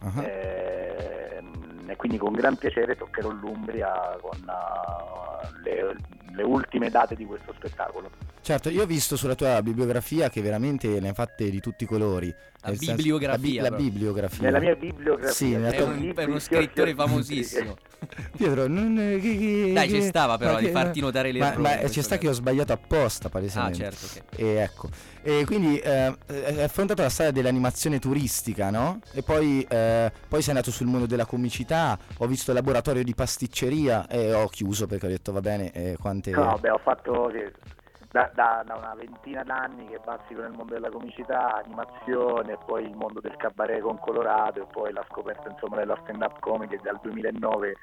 [SPEAKER 5] ah,
[SPEAKER 8] Ehm, e quindi con gran piacere toccherò l'Umbria con ah, le, le ultime date di questo spettacolo.
[SPEAKER 5] Certo, io ho visto sulla tua bibliografia che veramente ne hai fatte di tutti i colori.
[SPEAKER 4] La
[SPEAKER 5] Nel senso-
[SPEAKER 4] bibliografia,
[SPEAKER 5] la, bi- la bibliografia.
[SPEAKER 8] Nella mia bibliografia
[SPEAKER 5] Sì, nella
[SPEAKER 4] È
[SPEAKER 5] tua-
[SPEAKER 4] un, uno scrittore famosissimo. <laughs>
[SPEAKER 5] Pietro, non, che- che-
[SPEAKER 4] Dai, ci stava però di farti notare
[SPEAKER 5] Ma,
[SPEAKER 4] l'errore.
[SPEAKER 5] ma ci sta che ho sbagliato apposta,
[SPEAKER 4] Ah,
[SPEAKER 5] palesemente.
[SPEAKER 4] certo, ok.
[SPEAKER 5] E ecco, e quindi eh, hai affrontato la strada dell'animazione turistica, no? E poi, eh, poi sei andato sul mondo della comicità, ho visto il laboratorio di pasticceria e ho chiuso perché ho detto va bene, eh, quante...
[SPEAKER 8] No, beh, ho fatto da, da- da una ventina d'anni che bazzico nel mondo della comicità, animazione, poi il mondo del cabaret con Colorado e poi la scoperta insomma della stand-up comedy dal 2009,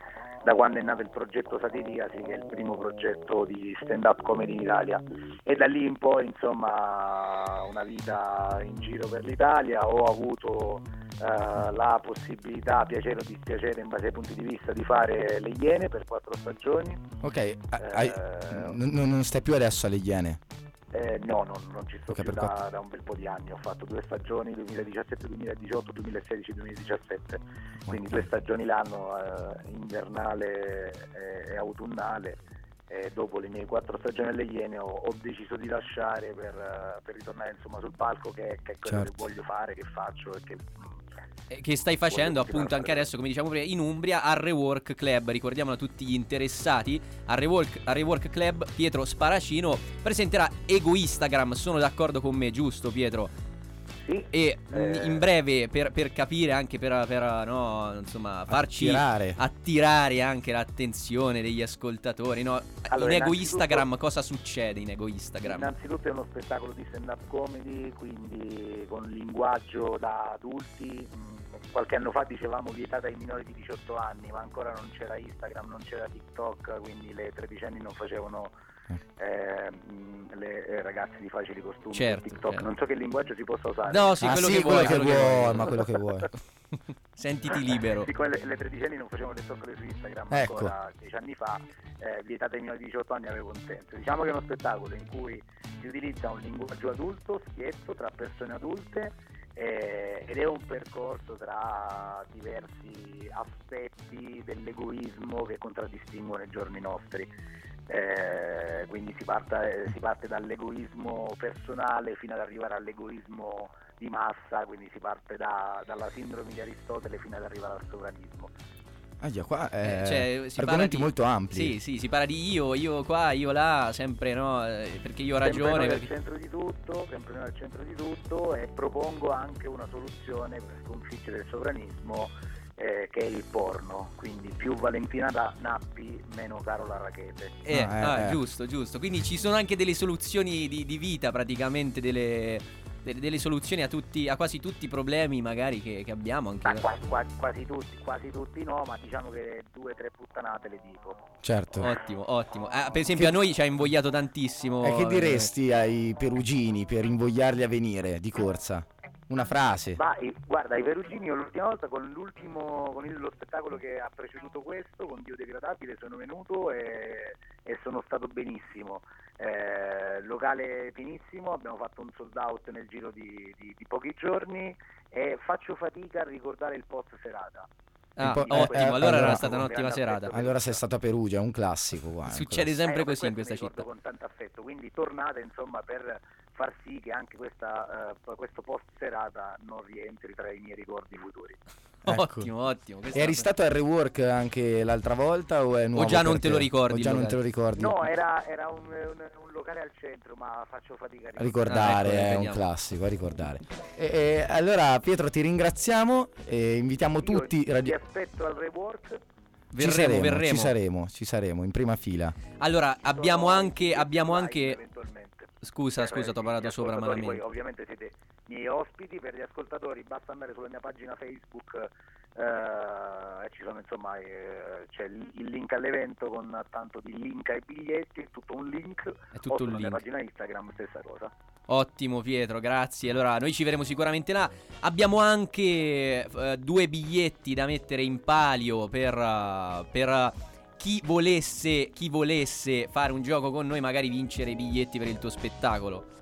[SPEAKER 8] da quando è nato il progetto Satiricasi, che è il primo progetto di stand-up comedy in Italia. E da lì in poi insomma una vita in giro per l'Italia, ho avuto eh, la possibilità, piacere o dispiacere in base ai punti di vista, di fare le Iene per quattro stagioni.
[SPEAKER 5] Ok, hai-
[SPEAKER 8] Eh,
[SPEAKER 5] non, stai più adesso alle Iene.
[SPEAKER 8] Eh, no, non, non ci sto
[SPEAKER 5] Ok,
[SPEAKER 8] più da, da un bel po' di anni, ho fatto due stagioni 2017-2018, 2016-2017, quindi due stagioni l'anno, eh, invernale e, e autunnale. E dopo le mie quattro stagioni alle Iene ho, ho deciso di lasciare per, eh, per ritornare insomma, sul palco che, che è quello
[SPEAKER 5] Certo.
[SPEAKER 8] che voglio fare, che faccio e che mm,
[SPEAKER 4] Eh, Che stai facendo appunto anche adesso, come diciamo prima, in Umbria al Rework Club. Ricordiamolo a tutti gli interessati. Al Rework, al Rework Club Pietro Sparacino presenterà Ego Instagram. Sono d'accordo con me, giusto Pietro?
[SPEAKER 8] Sì.
[SPEAKER 4] E
[SPEAKER 8] Eh.
[SPEAKER 4] in breve, per, per capire anche per, per, no, insomma, farci
[SPEAKER 5] Attirare.
[SPEAKER 4] attirare anche l'attenzione degli ascoltatori, no?
[SPEAKER 8] Allora,
[SPEAKER 4] in Ego
[SPEAKER 8] innanzitutto-
[SPEAKER 4] Instagram cosa succede in Ego Instagram?
[SPEAKER 8] Innanzitutto è uno spettacolo di stand-up comedy, quindi con linguaggio da adulti. Qualche anno fa dicevamo vietata ai minori di 18 anni, ma ancora non c'era Instagram, non c'era TikTok, quindi le tredicenni non facevano eh, mm, le eh, ragazze di facili costumi su
[SPEAKER 4] Certo,
[SPEAKER 8] TikTok.
[SPEAKER 4] certo.
[SPEAKER 8] Non so che linguaggio si possa usare.
[SPEAKER 4] No, sì,
[SPEAKER 5] ah
[SPEAKER 4] quello
[SPEAKER 5] sì,
[SPEAKER 4] che
[SPEAKER 5] quello
[SPEAKER 4] vuoi,
[SPEAKER 5] che
[SPEAKER 4] quello che
[SPEAKER 5] vuoi,
[SPEAKER 4] vuoi.
[SPEAKER 5] ma quello che vuoi. <laughs>
[SPEAKER 4] Sentiti libero.
[SPEAKER 8] Sì, quelle- le tredicenni non facevano le stoccole su Instagram
[SPEAKER 5] Ecco.
[SPEAKER 8] ancora dieci anni fa, eh, vietata ai minori di 18 anni avevo consenso. Diciamo che è uno spettacolo in cui si utilizza un linguaggio adulto, schietto, tra persone adulte eh, ed è un percorso tra diversi aspetti dell'egoismo che contraddistinguono i giorni nostri. Eh, quindi si, parta- eh, si parte dall'egoismo personale fino ad arrivare all'egoismo di massa, quindi si parte da- dalla sindrome di Aristotele fino ad arrivare al sovranismo.
[SPEAKER 5] Ah, già, qua eh,
[SPEAKER 4] Eh, cioè, si parla
[SPEAKER 5] argomenti
[SPEAKER 4] di-
[SPEAKER 5] molto ampli.
[SPEAKER 4] Sì, sì, si parla di io, io qua, io là, sempre no, eh, perché io ho
[SPEAKER 8] Sempre
[SPEAKER 4] ragione.
[SPEAKER 8] al
[SPEAKER 4] perché-
[SPEAKER 8] centro di tutto, sempre noi al centro di tutto e propongo anche una soluzione per sconfiggere il sovranismo eh, che è il porno, quindi più Valentina da Nappi, meno Carola Rachete.
[SPEAKER 4] Eh,
[SPEAKER 5] Ah, eh,
[SPEAKER 4] ah,
[SPEAKER 5] eh.
[SPEAKER 4] giusto, giusto. Quindi ci sono anche delle soluzioni di, di vita, praticamente, delle, delle- delle soluzioni a, tutti, a quasi tutti i problemi magari che, che abbiamo. Anche
[SPEAKER 8] Ma qua- qua- quasi tutti, quasi tutti no, ma diciamo che due o tre puttanate le dico.
[SPEAKER 5] Certo.
[SPEAKER 4] Ottimo, ottimo. Ah, per esempio, a noi ci ha invogliato tantissimo.
[SPEAKER 5] E che
[SPEAKER 4] eh,
[SPEAKER 5] diresti ai perugini per invogliarli a venire di corsa? Una frase.
[SPEAKER 8] Ma i- guarda, i Perugini io l'ultima volta con l'ultimo con il- lo spettacolo che ha preceduto questo, con Dio degradabile, sono venuto e, e sono stato benissimo. Eh, locale pienissimo, abbiamo fatto un sold out nel giro di, di- di pochi giorni e faccio fatica a ricordare il post serata.
[SPEAKER 4] Ah,
[SPEAKER 5] po'-
[SPEAKER 4] ottimo,
[SPEAKER 5] eh, eh,
[SPEAKER 4] allora era stata un'ottima serata.
[SPEAKER 5] Allora sei stato a Perugia, è un classico qua. è un
[SPEAKER 4] Succede
[SPEAKER 5] classico.
[SPEAKER 4] sempre
[SPEAKER 8] Eh,
[SPEAKER 4] così in questa
[SPEAKER 8] mi ricordo
[SPEAKER 4] città.
[SPEAKER 8] con tanto affetto, quindi tornate insomma per far sì che anche questa, eh, questo post serata non rientri tra i miei ricordi futuri. <laughs>
[SPEAKER 5] Ecco.
[SPEAKER 4] Ottimo, ottimo. questa-
[SPEAKER 5] Eri stato al rework anche l'altra volta o è nuovo?
[SPEAKER 4] già non te lo ricordi
[SPEAKER 5] O già non te lo ricordi?
[SPEAKER 8] No, era, era un, un- un locale al centro, ma faccio fatica a ricordare.
[SPEAKER 5] ricordare,
[SPEAKER 4] Ah, ecco,
[SPEAKER 5] è un classico, a ricordare. E, e allora Pietro ti ringraziamo e invitiamo
[SPEAKER 8] Io
[SPEAKER 5] tutti
[SPEAKER 8] ti
[SPEAKER 5] radio-
[SPEAKER 8] aspetto al rework.
[SPEAKER 5] Ci
[SPEAKER 4] Verremo,
[SPEAKER 5] saremo,
[SPEAKER 4] verremo.
[SPEAKER 5] ci saremo, ci saremo in prima fila.
[SPEAKER 4] Allora, abbiamo
[SPEAKER 8] Sono
[SPEAKER 4] anche, abbiamo anche
[SPEAKER 8] eventualmente.
[SPEAKER 4] Scusa,
[SPEAKER 8] Per
[SPEAKER 4] scusa, ti ho parlato sopra malamente.
[SPEAKER 8] Voi ovviamente siete miei ospiti, per gli ascoltatori basta andare sulla mia pagina Facebook eh, e ci sono insomma eh, c'è il link all'evento con tanto di link ai biglietti, è tutto un link.
[SPEAKER 4] È tutto un link.
[SPEAKER 8] pagina Instagram stessa cosa.
[SPEAKER 4] Ottimo Pietro, grazie. Allora, noi ci vedremo sicuramente là. Abbiamo anche eh, due biglietti da mettere in palio per, eh, per eh, chi, volesse, chi volesse fare un gioco con noi, magari vincere i biglietti per il tuo spettacolo.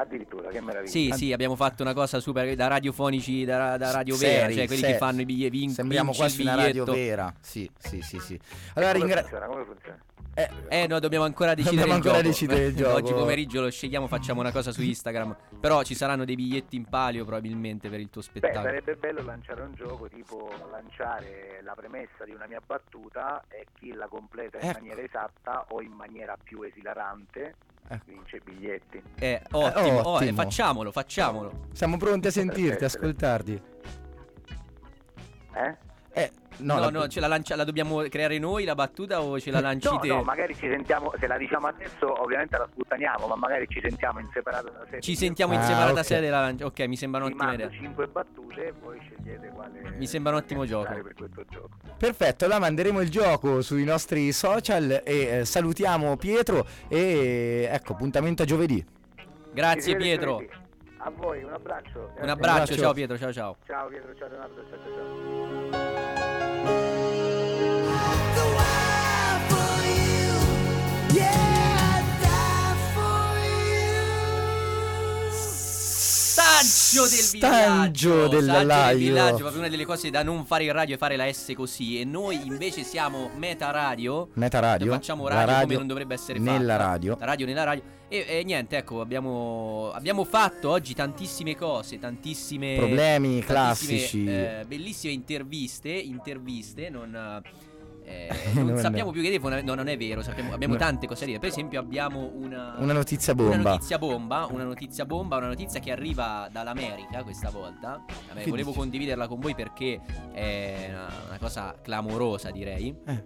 [SPEAKER 8] Addirittura, che meraviglia.
[SPEAKER 4] Sì, sì, abbiamo fatto una cosa super da radiofonici, da, da radio vera,
[SPEAKER 5] Seri,
[SPEAKER 4] cioè quelli
[SPEAKER 5] seri.
[SPEAKER 4] che fanno i biglietti. Vin-
[SPEAKER 5] Sembriamo quasi una radio vera. Sì, sì, sì, sì. Allora
[SPEAKER 8] come
[SPEAKER 5] ringra-
[SPEAKER 8] funziona? Come funziona?
[SPEAKER 5] eh,
[SPEAKER 4] Eh no, dobbiamo ancora decidere
[SPEAKER 5] Dobbiamo
[SPEAKER 4] il
[SPEAKER 5] ancora
[SPEAKER 4] gioco.
[SPEAKER 5] decidere il <laughs> gioco.
[SPEAKER 4] Oggi pomeriggio lo scegliamo, facciamo una cosa su Instagram. Però ci saranno dei biglietti in palio probabilmente per il tuo
[SPEAKER 8] Beh,
[SPEAKER 4] spettacolo.
[SPEAKER 8] sarebbe bello lanciare un gioco tipo lanciare la premessa di una mia battuta e chi la completa in
[SPEAKER 5] Ecco.
[SPEAKER 8] maniera esatta o in maniera più esilarante
[SPEAKER 5] Ecco.
[SPEAKER 8] vince i biglietti.
[SPEAKER 4] Eh, ottimo, oh, eh,
[SPEAKER 5] ottimo.
[SPEAKER 4] facciamolo, facciamolo.
[SPEAKER 5] siamo pronti a sentirti, ascoltarti.
[SPEAKER 8] Eh?
[SPEAKER 5] Eh, no,
[SPEAKER 4] No,
[SPEAKER 5] la-
[SPEAKER 4] no, ce la, lancia- la dobbiamo creare noi la battuta o ce la lanci
[SPEAKER 8] No,
[SPEAKER 4] te?
[SPEAKER 8] no, magari ci sentiamo, se la diciamo adesso ovviamente la sputtaniamo, ma magari ci sentiamo in separata sede.
[SPEAKER 4] Ci sentiamo in
[SPEAKER 5] Ah,
[SPEAKER 4] separata
[SPEAKER 5] ok.
[SPEAKER 4] sede e la lanci- Ok, mi sembra un'ottima idea.
[SPEAKER 8] 5 battute e voi scegliete quale
[SPEAKER 4] Mi sembra un ottimo gioco.
[SPEAKER 8] per gioco.
[SPEAKER 5] Perfetto, allora manderemo il gioco sui nostri social e eh, salutiamo Pietro e ecco, appuntamento a giovedì.
[SPEAKER 4] Grazie Pietro.
[SPEAKER 8] giovedì. A voi un abbraccio.
[SPEAKER 4] Un abbraccio,
[SPEAKER 5] abbraccio.
[SPEAKER 4] ciao Pietro, ciao ciao.
[SPEAKER 8] Ciao Pietro, ciao Leonardo, ciao ciao. ciao.
[SPEAKER 4] Saggio del villaggio
[SPEAKER 5] del
[SPEAKER 4] del villaggio Proprio una delle cose da non fare in radio è fare la S così E noi invece siamo Meta Radio
[SPEAKER 5] Meta Radio.
[SPEAKER 4] Facciamo
[SPEAKER 5] la
[SPEAKER 4] radio, come non dovrebbe essere
[SPEAKER 5] nella
[SPEAKER 4] fatta.
[SPEAKER 5] radio.
[SPEAKER 4] La radio nella radio e, e niente ecco abbiamo, abbiamo fatto oggi tantissime cose Tantissime
[SPEAKER 5] Problemi
[SPEAKER 4] tantissime,
[SPEAKER 5] classici.
[SPEAKER 4] eh, Bellissime interviste Interviste non, eh, <laughs> non,
[SPEAKER 5] Non-
[SPEAKER 4] sappiamo più che dire, no, non è vero, sappiamo- abbiamo
[SPEAKER 5] No.
[SPEAKER 4] tante cose da dire. Per esempio abbiamo una,
[SPEAKER 5] Una notizia
[SPEAKER 4] una
[SPEAKER 5] bomba.
[SPEAKER 4] notizia bomba, una notizia bomba, una notizia che arriva dall'America questa volta. Vabbè,
[SPEAKER 5] Che
[SPEAKER 4] volevo
[SPEAKER 5] dici?
[SPEAKER 4] condividerla con voi perché è una, una cosa clamorosa, direi.
[SPEAKER 5] Eh,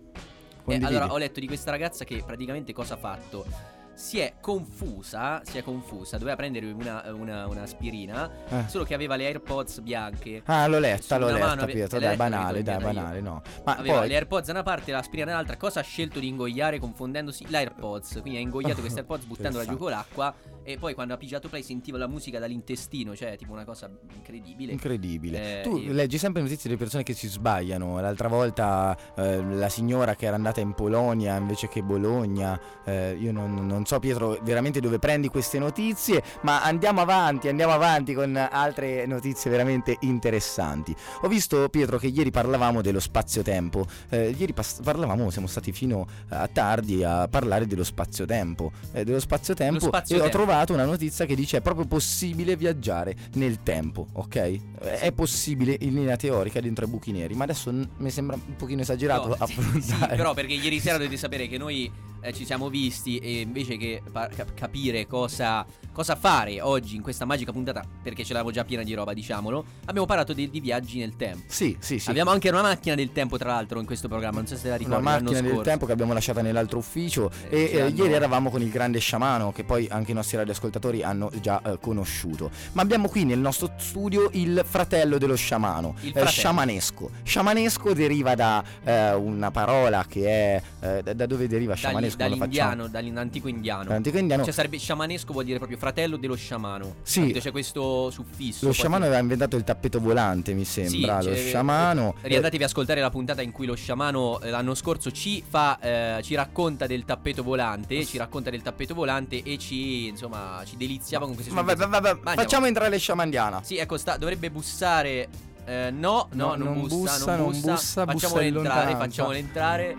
[SPEAKER 4] Eh, allora, ho letto di questa ragazza che praticamente cosa ha fatto? Si è confusa, si è confusa, doveva prendere una, una, un'aspirina,
[SPEAKER 5] Eh.
[SPEAKER 4] solo che aveva le AirPods bianche.
[SPEAKER 5] Ah, l'ho letta, l'ho
[SPEAKER 4] mano
[SPEAKER 5] letta,
[SPEAKER 4] ave-
[SPEAKER 5] Pietro. Dai, banale, dai, banale,
[SPEAKER 4] io.
[SPEAKER 5] no. Ma
[SPEAKER 4] Aveva
[SPEAKER 5] poi
[SPEAKER 4] le AirPods da una parte e l'aspirina dall'altra. Cosa ha scelto di ingoiare confondendosi? L'AirPods. Quindi ha ingoiato queste <laughs> AirPods buttandola giù con l'acqua. E poi quando ha pigiato play sentiva la musica dall'intestino. Cioè, tipo una cosa incredibile.
[SPEAKER 5] Incredibile.
[SPEAKER 4] Eh,
[SPEAKER 5] tu
[SPEAKER 4] io-
[SPEAKER 5] leggi sempre notizie di persone che si sbagliano. L'altra volta eh, la signora che era andata in Polonia invece che Bologna. Eh, io non, non so, Pietro, veramente dove prendi queste notizie. Ma andiamo avanti, andiamo avanti con altre notizie veramente interessanti. Ho visto, Pietro, che ieri parlavamo dello spazio-tempo. Eh, ieri pas- parlavamo, siamo stati fino a tardi a parlare dello spazio-tempo. Eh, dello spazio-tempo. E ho trovato una notizia che dice è proprio possibile viaggiare nel tempo, ok? È possibile in linea teorica dentro ai buchi neri, ma adesso n- mi sembra un pochino esagerato
[SPEAKER 4] No, sì,
[SPEAKER 5] affrontare.
[SPEAKER 4] sì, però perché ieri sera dovete sapere che noi eh, ci siamo visti e invece che pa- cap- capire cosa, cosa fare oggi in questa magica puntata, perché ce l'avevo già piena di roba, diciamolo, abbiamo parlato di, di viaggi nel tempo.
[SPEAKER 5] Sì, sì, sì.
[SPEAKER 4] Abbiamo anche una macchina del tempo, tra l'altro, in questo programma. Non so se la
[SPEAKER 5] una
[SPEAKER 4] ricordi. l'anno
[SPEAKER 5] macchina del
[SPEAKER 4] scorso.
[SPEAKER 5] tempo che abbiamo lasciata nell'altro ufficio
[SPEAKER 4] Eh,
[SPEAKER 5] e eh, ieri eravamo con il grande sciamano che poi anche i nostri radioascoltatori hanno già eh, conosciuto. Ma abbiamo qui nel nostro studio il fratello dello sciamano,
[SPEAKER 4] Il
[SPEAKER 5] eh,
[SPEAKER 4] fratello.
[SPEAKER 5] sciamanesco. Sciamanesco deriva da eh, una parola che è da, dove deriva
[SPEAKER 4] Dagli-
[SPEAKER 5] sciamanesco? Non
[SPEAKER 4] dall'indiano, dall'antico indiano.
[SPEAKER 5] Dall'antico indiano.
[SPEAKER 4] Cioè sarebbe sciamanesco vuol dire proprio fratello dello sciamano.
[SPEAKER 5] Sì.
[SPEAKER 4] Capito? C'è questo suffisso.
[SPEAKER 5] Lo sciamano aveva inventato il tappeto volante, mi sembra.
[SPEAKER 4] Sì,
[SPEAKER 5] lo
[SPEAKER 4] cioè,
[SPEAKER 5] sciamano.
[SPEAKER 4] eh, Riandatevi a ascoltare la puntata in cui lo sciamano eh, l'anno scorso ci fa eh, ci racconta del tappeto volante, ci racconta del tappeto volante e ci insomma ci deliziava con queste
[SPEAKER 5] Vabbè, vabbè, vabbè,
[SPEAKER 4] andiamo.
[SPEAKER 5] facciamo entrare sciamandiana.
[SPEAKER 4] Sì, ecco, sta, dovrebbe bussare eh, no, no,
[SPEAKER 5] No,
[SPEAKER 4] non,
[SPEAKER 5] non
[SPEAKER 4] bussa, non
[SPEAKER 5] non
[SPEAKER 4] bussa.
[SPEAKER 5] bussa, bussa
[SPEAKER 4] Facciamolo entrare, facciamolo entrare.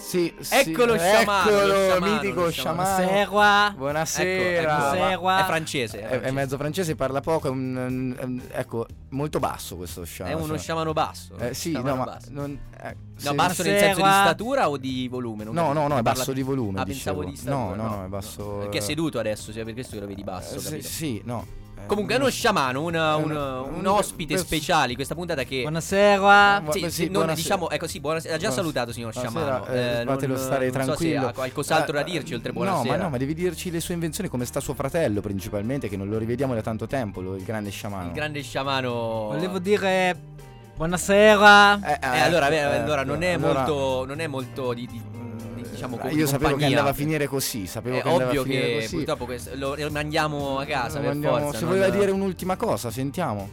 [SPEAKER 5] Sì, sì.
[SPEAKER 4] Ecco lo sciamano,
[SPEAKER 5] Eccolo,
[SPEAKER 4] lo sciamano,
[SPEAKER 5] mitico sciamano.
[SPEAKER 2] Segua.
[SPEAKER 5] Buonasera.
[SPEAKER 4] Ecco, ecco,
[SPEAKER 2] Segua.
[SPEAKER 4] È francese, è,
[SPEAKER 5] È, è
[SPEAKER 4] francese.
[SPEAKER 5] mezzo francese, parla poco, è un, un- ecco, molto basso questo
[SPEAKER 4] È
[SPEAKER 5] sciamano.
[SPEAKER 4] uno sciamano basso.
[SPEAKER 5] Eh, sì,
[SPEAKER 4] Sciamano
[SPEAKER 5] no, ma
[SPEAKER 4] basso.
[SPEAKER 5] non, eh,
[SPEAKER 4] No,
[SPEAKER 5] sì.
[SPEAKER 4] basso nel senso di statura o di volume? Non
[SPEAKER 5] No,
[SPEAKER 4] capisco.
[SPEAKER 5] no, no, è basso di volume,
[SPEAKER 4] Ah, pensavo
[SPEAKER 5] dicevo.
[SPEAKER 4] di statura.
[SPEAKER 5] No, no, no, è basso,
[SPEAKER 4] Perché è seduto adesso, sia per questo che lo vedi basso,
[SPEAKER 5] Eh, sì,
[SPEAKER 4] capito?
[SPEAKER 5] sì, no. Eh,
[SPEAKER 4] Comunque è uno sciamano, una- un,
[SPEAKER 5] un-
[SPEAKER 4] un ospite
[SPEAKER 5] un-
[SPEAKER 4] speciale questa puntata che...
[SPEAKER 2] Buonasera.
[SPEAKER 5] Bu-
[SPEAKER 4] Sì,
[SPEAKER 5] sì,
[SPEAKER 4] sì, non,
[SPEAKER 5] buonasera.
[SPEAKER 4] diciamo, ecco sì, buonasera, ha già
[SPEAKER 5] Buonasera.
[SPEAKER 4] salutato signor
[SPEAKER 5] Buonasera,
[SPEAKER 4] Sciamano.
[SPEAKER 5] eh, fatelo stare
[SPEAKER 4] non
[SPEAKER 5] tranquillo.
[SPEAKER 4] so se ha qualcos'altro da
[SPEAKER 5] Eh,
[SPEAKER 4] dirci oltre
[SPEAKER 5] No,
[SPEAKER 4] buonasera.
[SPEAKER 5] ma no, ma devi dirci le sue invenzioni, come sta suo fratello principalmente, che non lo rivediamo da tanto tempo, lo- il grande sciamano.
[SPEAKER 4] Il grande sciamano...
[SPEAKER 2] Volevo dire buonasera.
[SPEAKER 5] Eh,
[SPEAKER 4] Eh, allora, beh, allora non è
[SPEAKER 5] allora-
[SPEAKER 4] molto, non è molto di- di- diciamo
[SPEAKER 5] Eh,
[SPEAKER 4] di
[SPEAKER 5] Io sapevo che
[SPEAKER 4] compagnia.
[SPEAKER 5] andava a finire così, sapevo
[SPEAKER 4] È
[SPEAKER 5] che andava
[SPEAKER 4] ovvio
[SPEAKER 5] a finire
[SPEAKER 4] che
[SPEAKER 5] così.
[SPEAKER 4] purtroppo questo- lo, lo mandiamo a casa
[SPEAKER 5] Lo mandiamo-
[SPEAKER 4] forza.
[SPEAKER 5] Se
[SPEAKER 4] non-
[SPEAKER 5] voleva dire un'ultima cosa, sentiamo.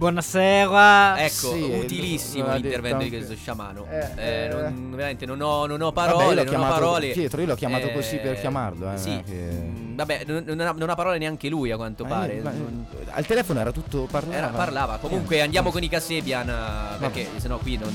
[SPEAKER 2] Buonasera.
[SPEAKER 4] Ecco,
[SPEAKER 5] Sì,
[SPEAKER 4] utilissimo l'intervento di questo sciamano.
[SPEAKER 5] Eh,
[SPEAKER 4] Eh,
[SPEAKER 5] eh.
[SPEAKER 4] non- veramente non ho, non ho
[SPEAKER 5] Vabbè,
[SPEAKER 4] parole,
[SPEAKER 5] l'ho
[SPEAKER 4] non ho
[SPEAKER 5] chiamato-
[SPEAKER 4] parole.
[SPEAKER 5] Pietro, io l'ho chiamato così per
[SPEAKER 4] Eh,
[SPEAKER 5] chiamarlo, eh,
[SPEAKER 4] sì.
[SPEAKER 5] è che-
[SPEAKER 4] Mm, Vabbè, non, non ha, non ha parole neanche lui a quanto
[SPEAKER 5] Ma
[SPEAKER 4] pare.
[SPEAKER 5] io- ma-
[SPEAKER 4] Non-
[SPEAKER 5] al telefono era tutto parlava.
[SPEAKER 4] era- parlava. Comunque
[SPEAKER 5] Eh,
[SPEAKER 4] andiamo con i Casebian eh, perché sennò qui non...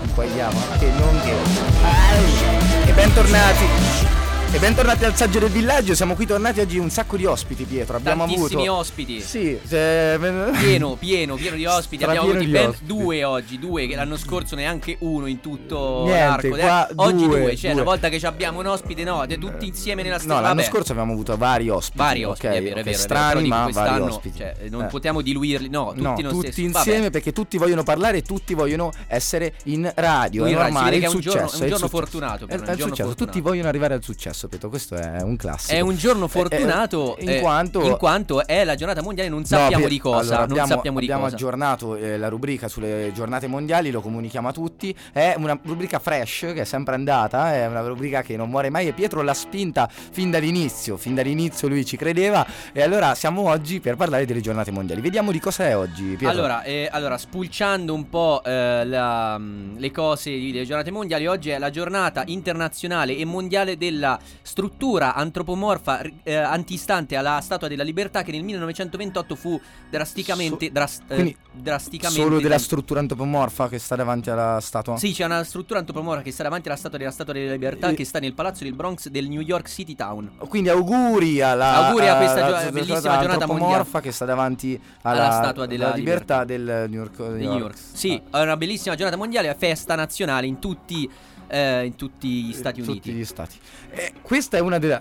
[SPEAKER 4] non-
[SPEAKER 5] Un po' andiamo, che non che. E bentornati. E bentornati al saggio del villaggio. Siamo qui tornati oggi un sacco di ospiti, Pietro. Abbiamo
[SPEAKER 4] Tantissimi
[SPEAKER 5] avuto.
[SPEAKER 4] ospiti.
[SPEAKER 5] Sì, cioè,
[SPEAKER 4] Pieno, pieno, pieno di <laughs> ospiti. Abbiamo
[SPEAKER 5] Strapieno
[SPEAKER 4] avuti
[SPEAKER 5] di
[SPEAKER 4] ben
[SPEAKER 5] ospiti.
[SPEAKER 4] due oggi, due che l'anno scorso neanche uno in tutto
[SPEAKER 5] Niente,
[SPEAKER 4] l'arco.
[SPEAKER 5] qua
[SPEAKER 4] Eh, oggi
[SPEAKER 5] due,
[SPEAKER 4] due, cioè
[SPEAKER 5] due.
[SPEAKER 4] una volta che abbiamo un ospite, no, tutti insieme nella stessa
[SPEAKER 5] No, l'anno
[SPEAKER 4] vabbè.
[SPEAKER 5] scorso abbiamo avuto vari ospiti.
[SPEAKER 4] Vari ospiti, è vero, è vero, è vero,
[SPEAKER 5] strani,
[SPEAKER 4] però dico,
[SPEAKER 5] ma vari ospiti.
[SPEAKER 4] cioè, non
[SPEAKER 5] Eh.
[SPEAKER 4] potevamo diluirli, no, tutti
[SPEAKER 5] no, tutti
[SPEAKER 4] stesso.
[SPEAKER 5] insieme
[SPEAKER 4] Vabbè.
[SPEAKER 5] perché tutti vogliono parlare e tutti vogliono essere in radio.
[SPEAKER 4] In
[SPEAKER 5] è normale, il
[SPEAKER 4] è un giorno-
[SPEAKER 5] è
[SPEAKER 4] fortunato,
[SPEAKER 5] È, è
[SPEAKER 4] un giorno fortunato.
[SPEAKER 5] Tutti vogliono arrivare al successo, Pietro. Questo è un classico.
[SPEAKER 4] È un giorno
[SPEAKER 5] Eh, eh,
[SPEAKER 4] fortunato
[SPEAKER 5] in
[SPEAKER 4] eh,
[SPEAKER 5] quanto
[SPEAKER 4] in quanto è la giornata mondiale, non
[SPEAKER 5] No,
[SPEAKER 4] sappiamo
[SPEAKER 5] Pier-
[SPEAKER 4] di cosa,
[SPEAKER 5] allora,
[SPEAKER 4] non
[SPEAKER 5] abbiamo,
[SPEAKER 4] sappiamo di
[SPEAKER 5] abbiamo
[SPEAKER 4] cosa.
[SPEAKER 5] aggiornato eh, la rubrica sulle giornate mondiali, lo comunichiamo a tutti. È una rubrica fresh che è sempre andata, è una rubrica che non muore mai e Pietro l'ha spinta fin dall'inizio, fin dall'inizio lui ci credeva e allora siamo oggi per parlare delle giornate mondiali. Vediamo di cosa è oggi, Pietro.
[SPEAKER 4] Allora, eh, allora, spulciando un po' eh, la, mm, le cose delle giornate mondiali, oggi è la giornata internazionale e mondiale della struttura antropomorfa eh, antistante alla Statua della Libertà che nel 1928 fu drasticamente,
[SPEAKER 5] So-
[SPEAKER 4] dras- eh, drasticamente
[SPEAKER 5] Solo della
[SPEAKER 4] tem-
[SPEAKER 5] struttura antropomorfa che sta davanti alla statua?
[SPEAKER 4] Sì, c'è una struttura antropomorfa che sta davanti alla Statua della Statua della Libertà
[SPEAKER 5] E-
[SPEAKER 4] che sta nel palazzo del Bronx del New York City Town.
[SPEAKER 5] Quindi auguri alla
[SPEAKER 4] Auguri a questa
[SPEAKER 5] alla-
[SPEAKER 4] gio- bellissima giornata
[SPEAKER 5] antropomorfa
[SPEAKER 4] mondiale.
[SPEAKER 5] che sta davanti alla,
[SPEAKER 4] Alla Statua della
[SPEAKER 5] alla libertà, del New York.
[SPEAKER 4] New York. Sì, è una bellissima giornata mondiale, festa nazionale in tutti, eh, in tutti gli Stati
[SPEAKER 5] Tutti
[SPEAKER 4] Uniti.
[SPEAKER 5] gli stati. Eh, questa è una della.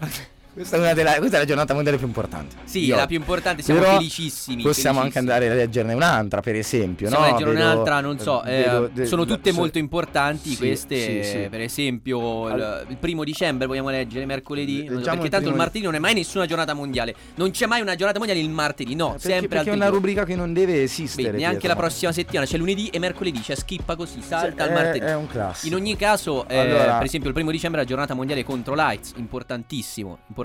[SPEAKER 5] Questa è, una della, questa è la giornata mondiale più importante.
[SPEAKER 4] Sì,
[SPEAKER 5] Io-
[SPEAKER 4] è la più importante, siamo
[SPEAKER 5] Però
[SPEAKER 4] felicissimi.
[SPEAKER 5] Possiamo anche
[SPEAKER 4] felicissimi.
[SPEAKER 5] andare a leggerne un'altra, per esempio.
[SPEAKER 4] Possiamo
[SPEAKER 5] no?
[SPEAKER 4] leggere
[SPEAKER 5] Vedo-
[SPEAKER 4] un'altra, non so, eh,
[SPEAKER 5] vedo de-
[SPEAKER 4] sono tutte
[SPEAKER 5] so-
[SPEAKER 4] molto importanti
[SPEAKER 5] Sì,
[SPEAKER 4] queste,
[SPEAKER 5] sì, sì.
[SPEAKER 4] per esempio il, il primo dicembre vogliamo leggere, mercoledì,
[SPEAKER 5] Leggiamo
[SPEAKER 4] perché
[SPEAKER 5] il
[SPEAKER 4] tanto il martedì non è mai nessuna giornata mondiale, non c'è mai una giornata mondiale il martedì, no,
[SPEAKER 5] Eh, perché,
[SPEAKER 4] sempre
[SPEAKER 5] perché è una rubrica che non deve esistere.
[SPEAKER 4] Beh, neanche la
[SPEAKER 5] ma-
[SPEAKER 4] prossima settimana, c'è lunedì e mercoledì, c'è schippa così, salta
[SPEAKER 5] è-
[SPEAKER 4] martedì.
[SPEAKER 5] È un classico.
[SPEAKER 4] In ogni caso, eh, per esempio, il primo dicembre è la giornata mondiale contro l'AIDS, importantissimo, importantissimo.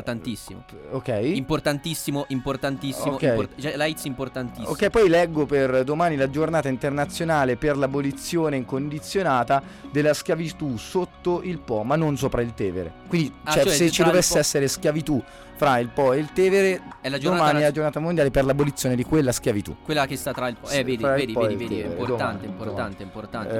[SPEAKER 5] Ok.
[SPEAKER 4] Importantissimo, importantissimo,
[SPEAKER 5] Ok.
[SPEAKER 4] import- cioè, l'AIDS importantissimo.
[SPEAKER 5] Ok, poi leggo per domani la giornata internazionale per l'abolizione incondizionata della schiavitù sotto il Po, ma non sopra il Tevere. Quindi,
[SPEAKER 4] Ah,
[SPEAKER 5] cioè,
[SPEAKER 4] cioè,
[SPEAKER 5] se ci dovesse essere schiavitù fra il Po e il Tevere,
[SPEAKER 4] È la giornata
[SPEAKER 5] domani è la giornata mondiale per l'abolizione di quella schiavitù.
[SPEAKER 4] Quella che sta tra il po'.
[SPEAKER 5] Sì,
[SPEAKER 4] Eh, vedi,
[SPEAKER 5] tra il
[SPEAKER 4] vedi,
[SPEAKER 5] Po
[SPEAKER 4] vedi, vedi, è importante,
[SPEAKER 5] domani,
[SPEAKER 4] importante, importante.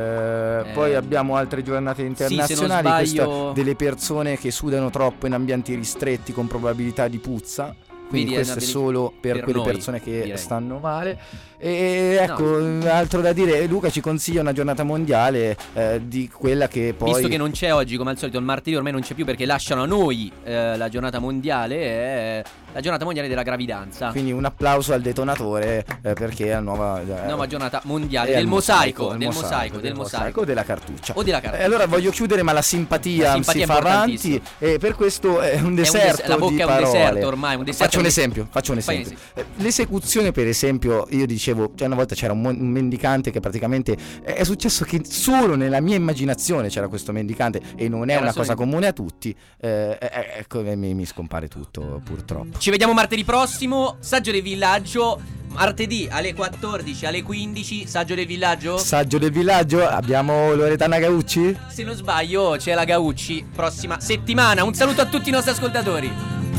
[SPEAKER 5] Eh,
[SPEAKER 4] Eh,
[SPEAKER 5] poi abbiamo altre giornate internazionali,
[SPEAKER 4] sbaglio-
[SPEAKER 5] questa delle persone che sudano troppo in ambienti ristretti con probabilità di puzza. Quindi
[SPEAKER 4] Vedi, è
[SPEAKER 5] questo è
[SPEAKER 4] belli-
[SPEAKER 5] solo per,
[SPEAKER 4] per
[SPEAKER 5] quelle
[SPEAKER 4] noi,
[SPEAKER 5] persone che
[SPEAKER 4] direi.
[SPEAKER 5] stanno male. E ecco, altro da dire, Luca ci consiglia una giornata mondiale eh, di quella che poi...
[SPEAKER 4] Visto che non c'è oggi, come al solito, il martedì ormai non c'è più perché lasciano a noi eh, la giornata mondiale, è la giornata mondiale della gravidanza.
[SPEAKER 5] Quindi un applauso al detonatore eh, perché è la nuova... eh,
[SPEAKER 4] Nuova giornata mondiale
[SPEAKER 5] è
[SPEAKER 4] del
[SPEAKER 5] il
[SPEAKER 4] mosaico,
[SPEAKER 5] del
[SPEAKER 4] del mosaico, del
[SPEAKER 5] del
[SPEAKER 4] mosaico.
[SPEAKER 5] o della cartuccia.
[SPEAKER 4] O della.
[SPEAKER 5] E allora voglio chiudere, ma la simpatia,
[SPEAKER 4] La simpatia
[SPEAKER 5] si
[SPEAKER 4] è
[SPEAKER 5] fa avanti e per questo è un deserto
[SPEAKER 4] des- la bocca è un
[SPEAKER 5] parole.
[SPEAKER 4] deserto ormai, un deserto
[SPEAKER 5] Faccio un esempio, faccio un
[SPEAKER 4] un
[SPEAKER 5] esempio. Eh, L'esecuzione, per esempio, io dicevo, cioè una volta c'era un, mendicante che praticamente è successo che solo nella mia immaginazione c'era questo mendicante e non è
[SPEAKER 4] Era
[SPEAKER 5] una cosa
[SPEAKER 4] in-
[SPEAKER 5] comune a tutti. eh, ecco, mi, mi scompare tutto, purtroppo.
[SPEAKER 4] Ci vediamo martedì prossimo, Saggio del Villaggio, martedì alle 14, alle 15, Saggio del Villaggio.
[SPEAKER 5] Saggio del villaggio, abbiamo Loredana Gaucci?
[SPEAKER 4] Se non sbaglio c'è la Gaucci, prossima settimana. Un saluto a tutti i nostri ascoltatori.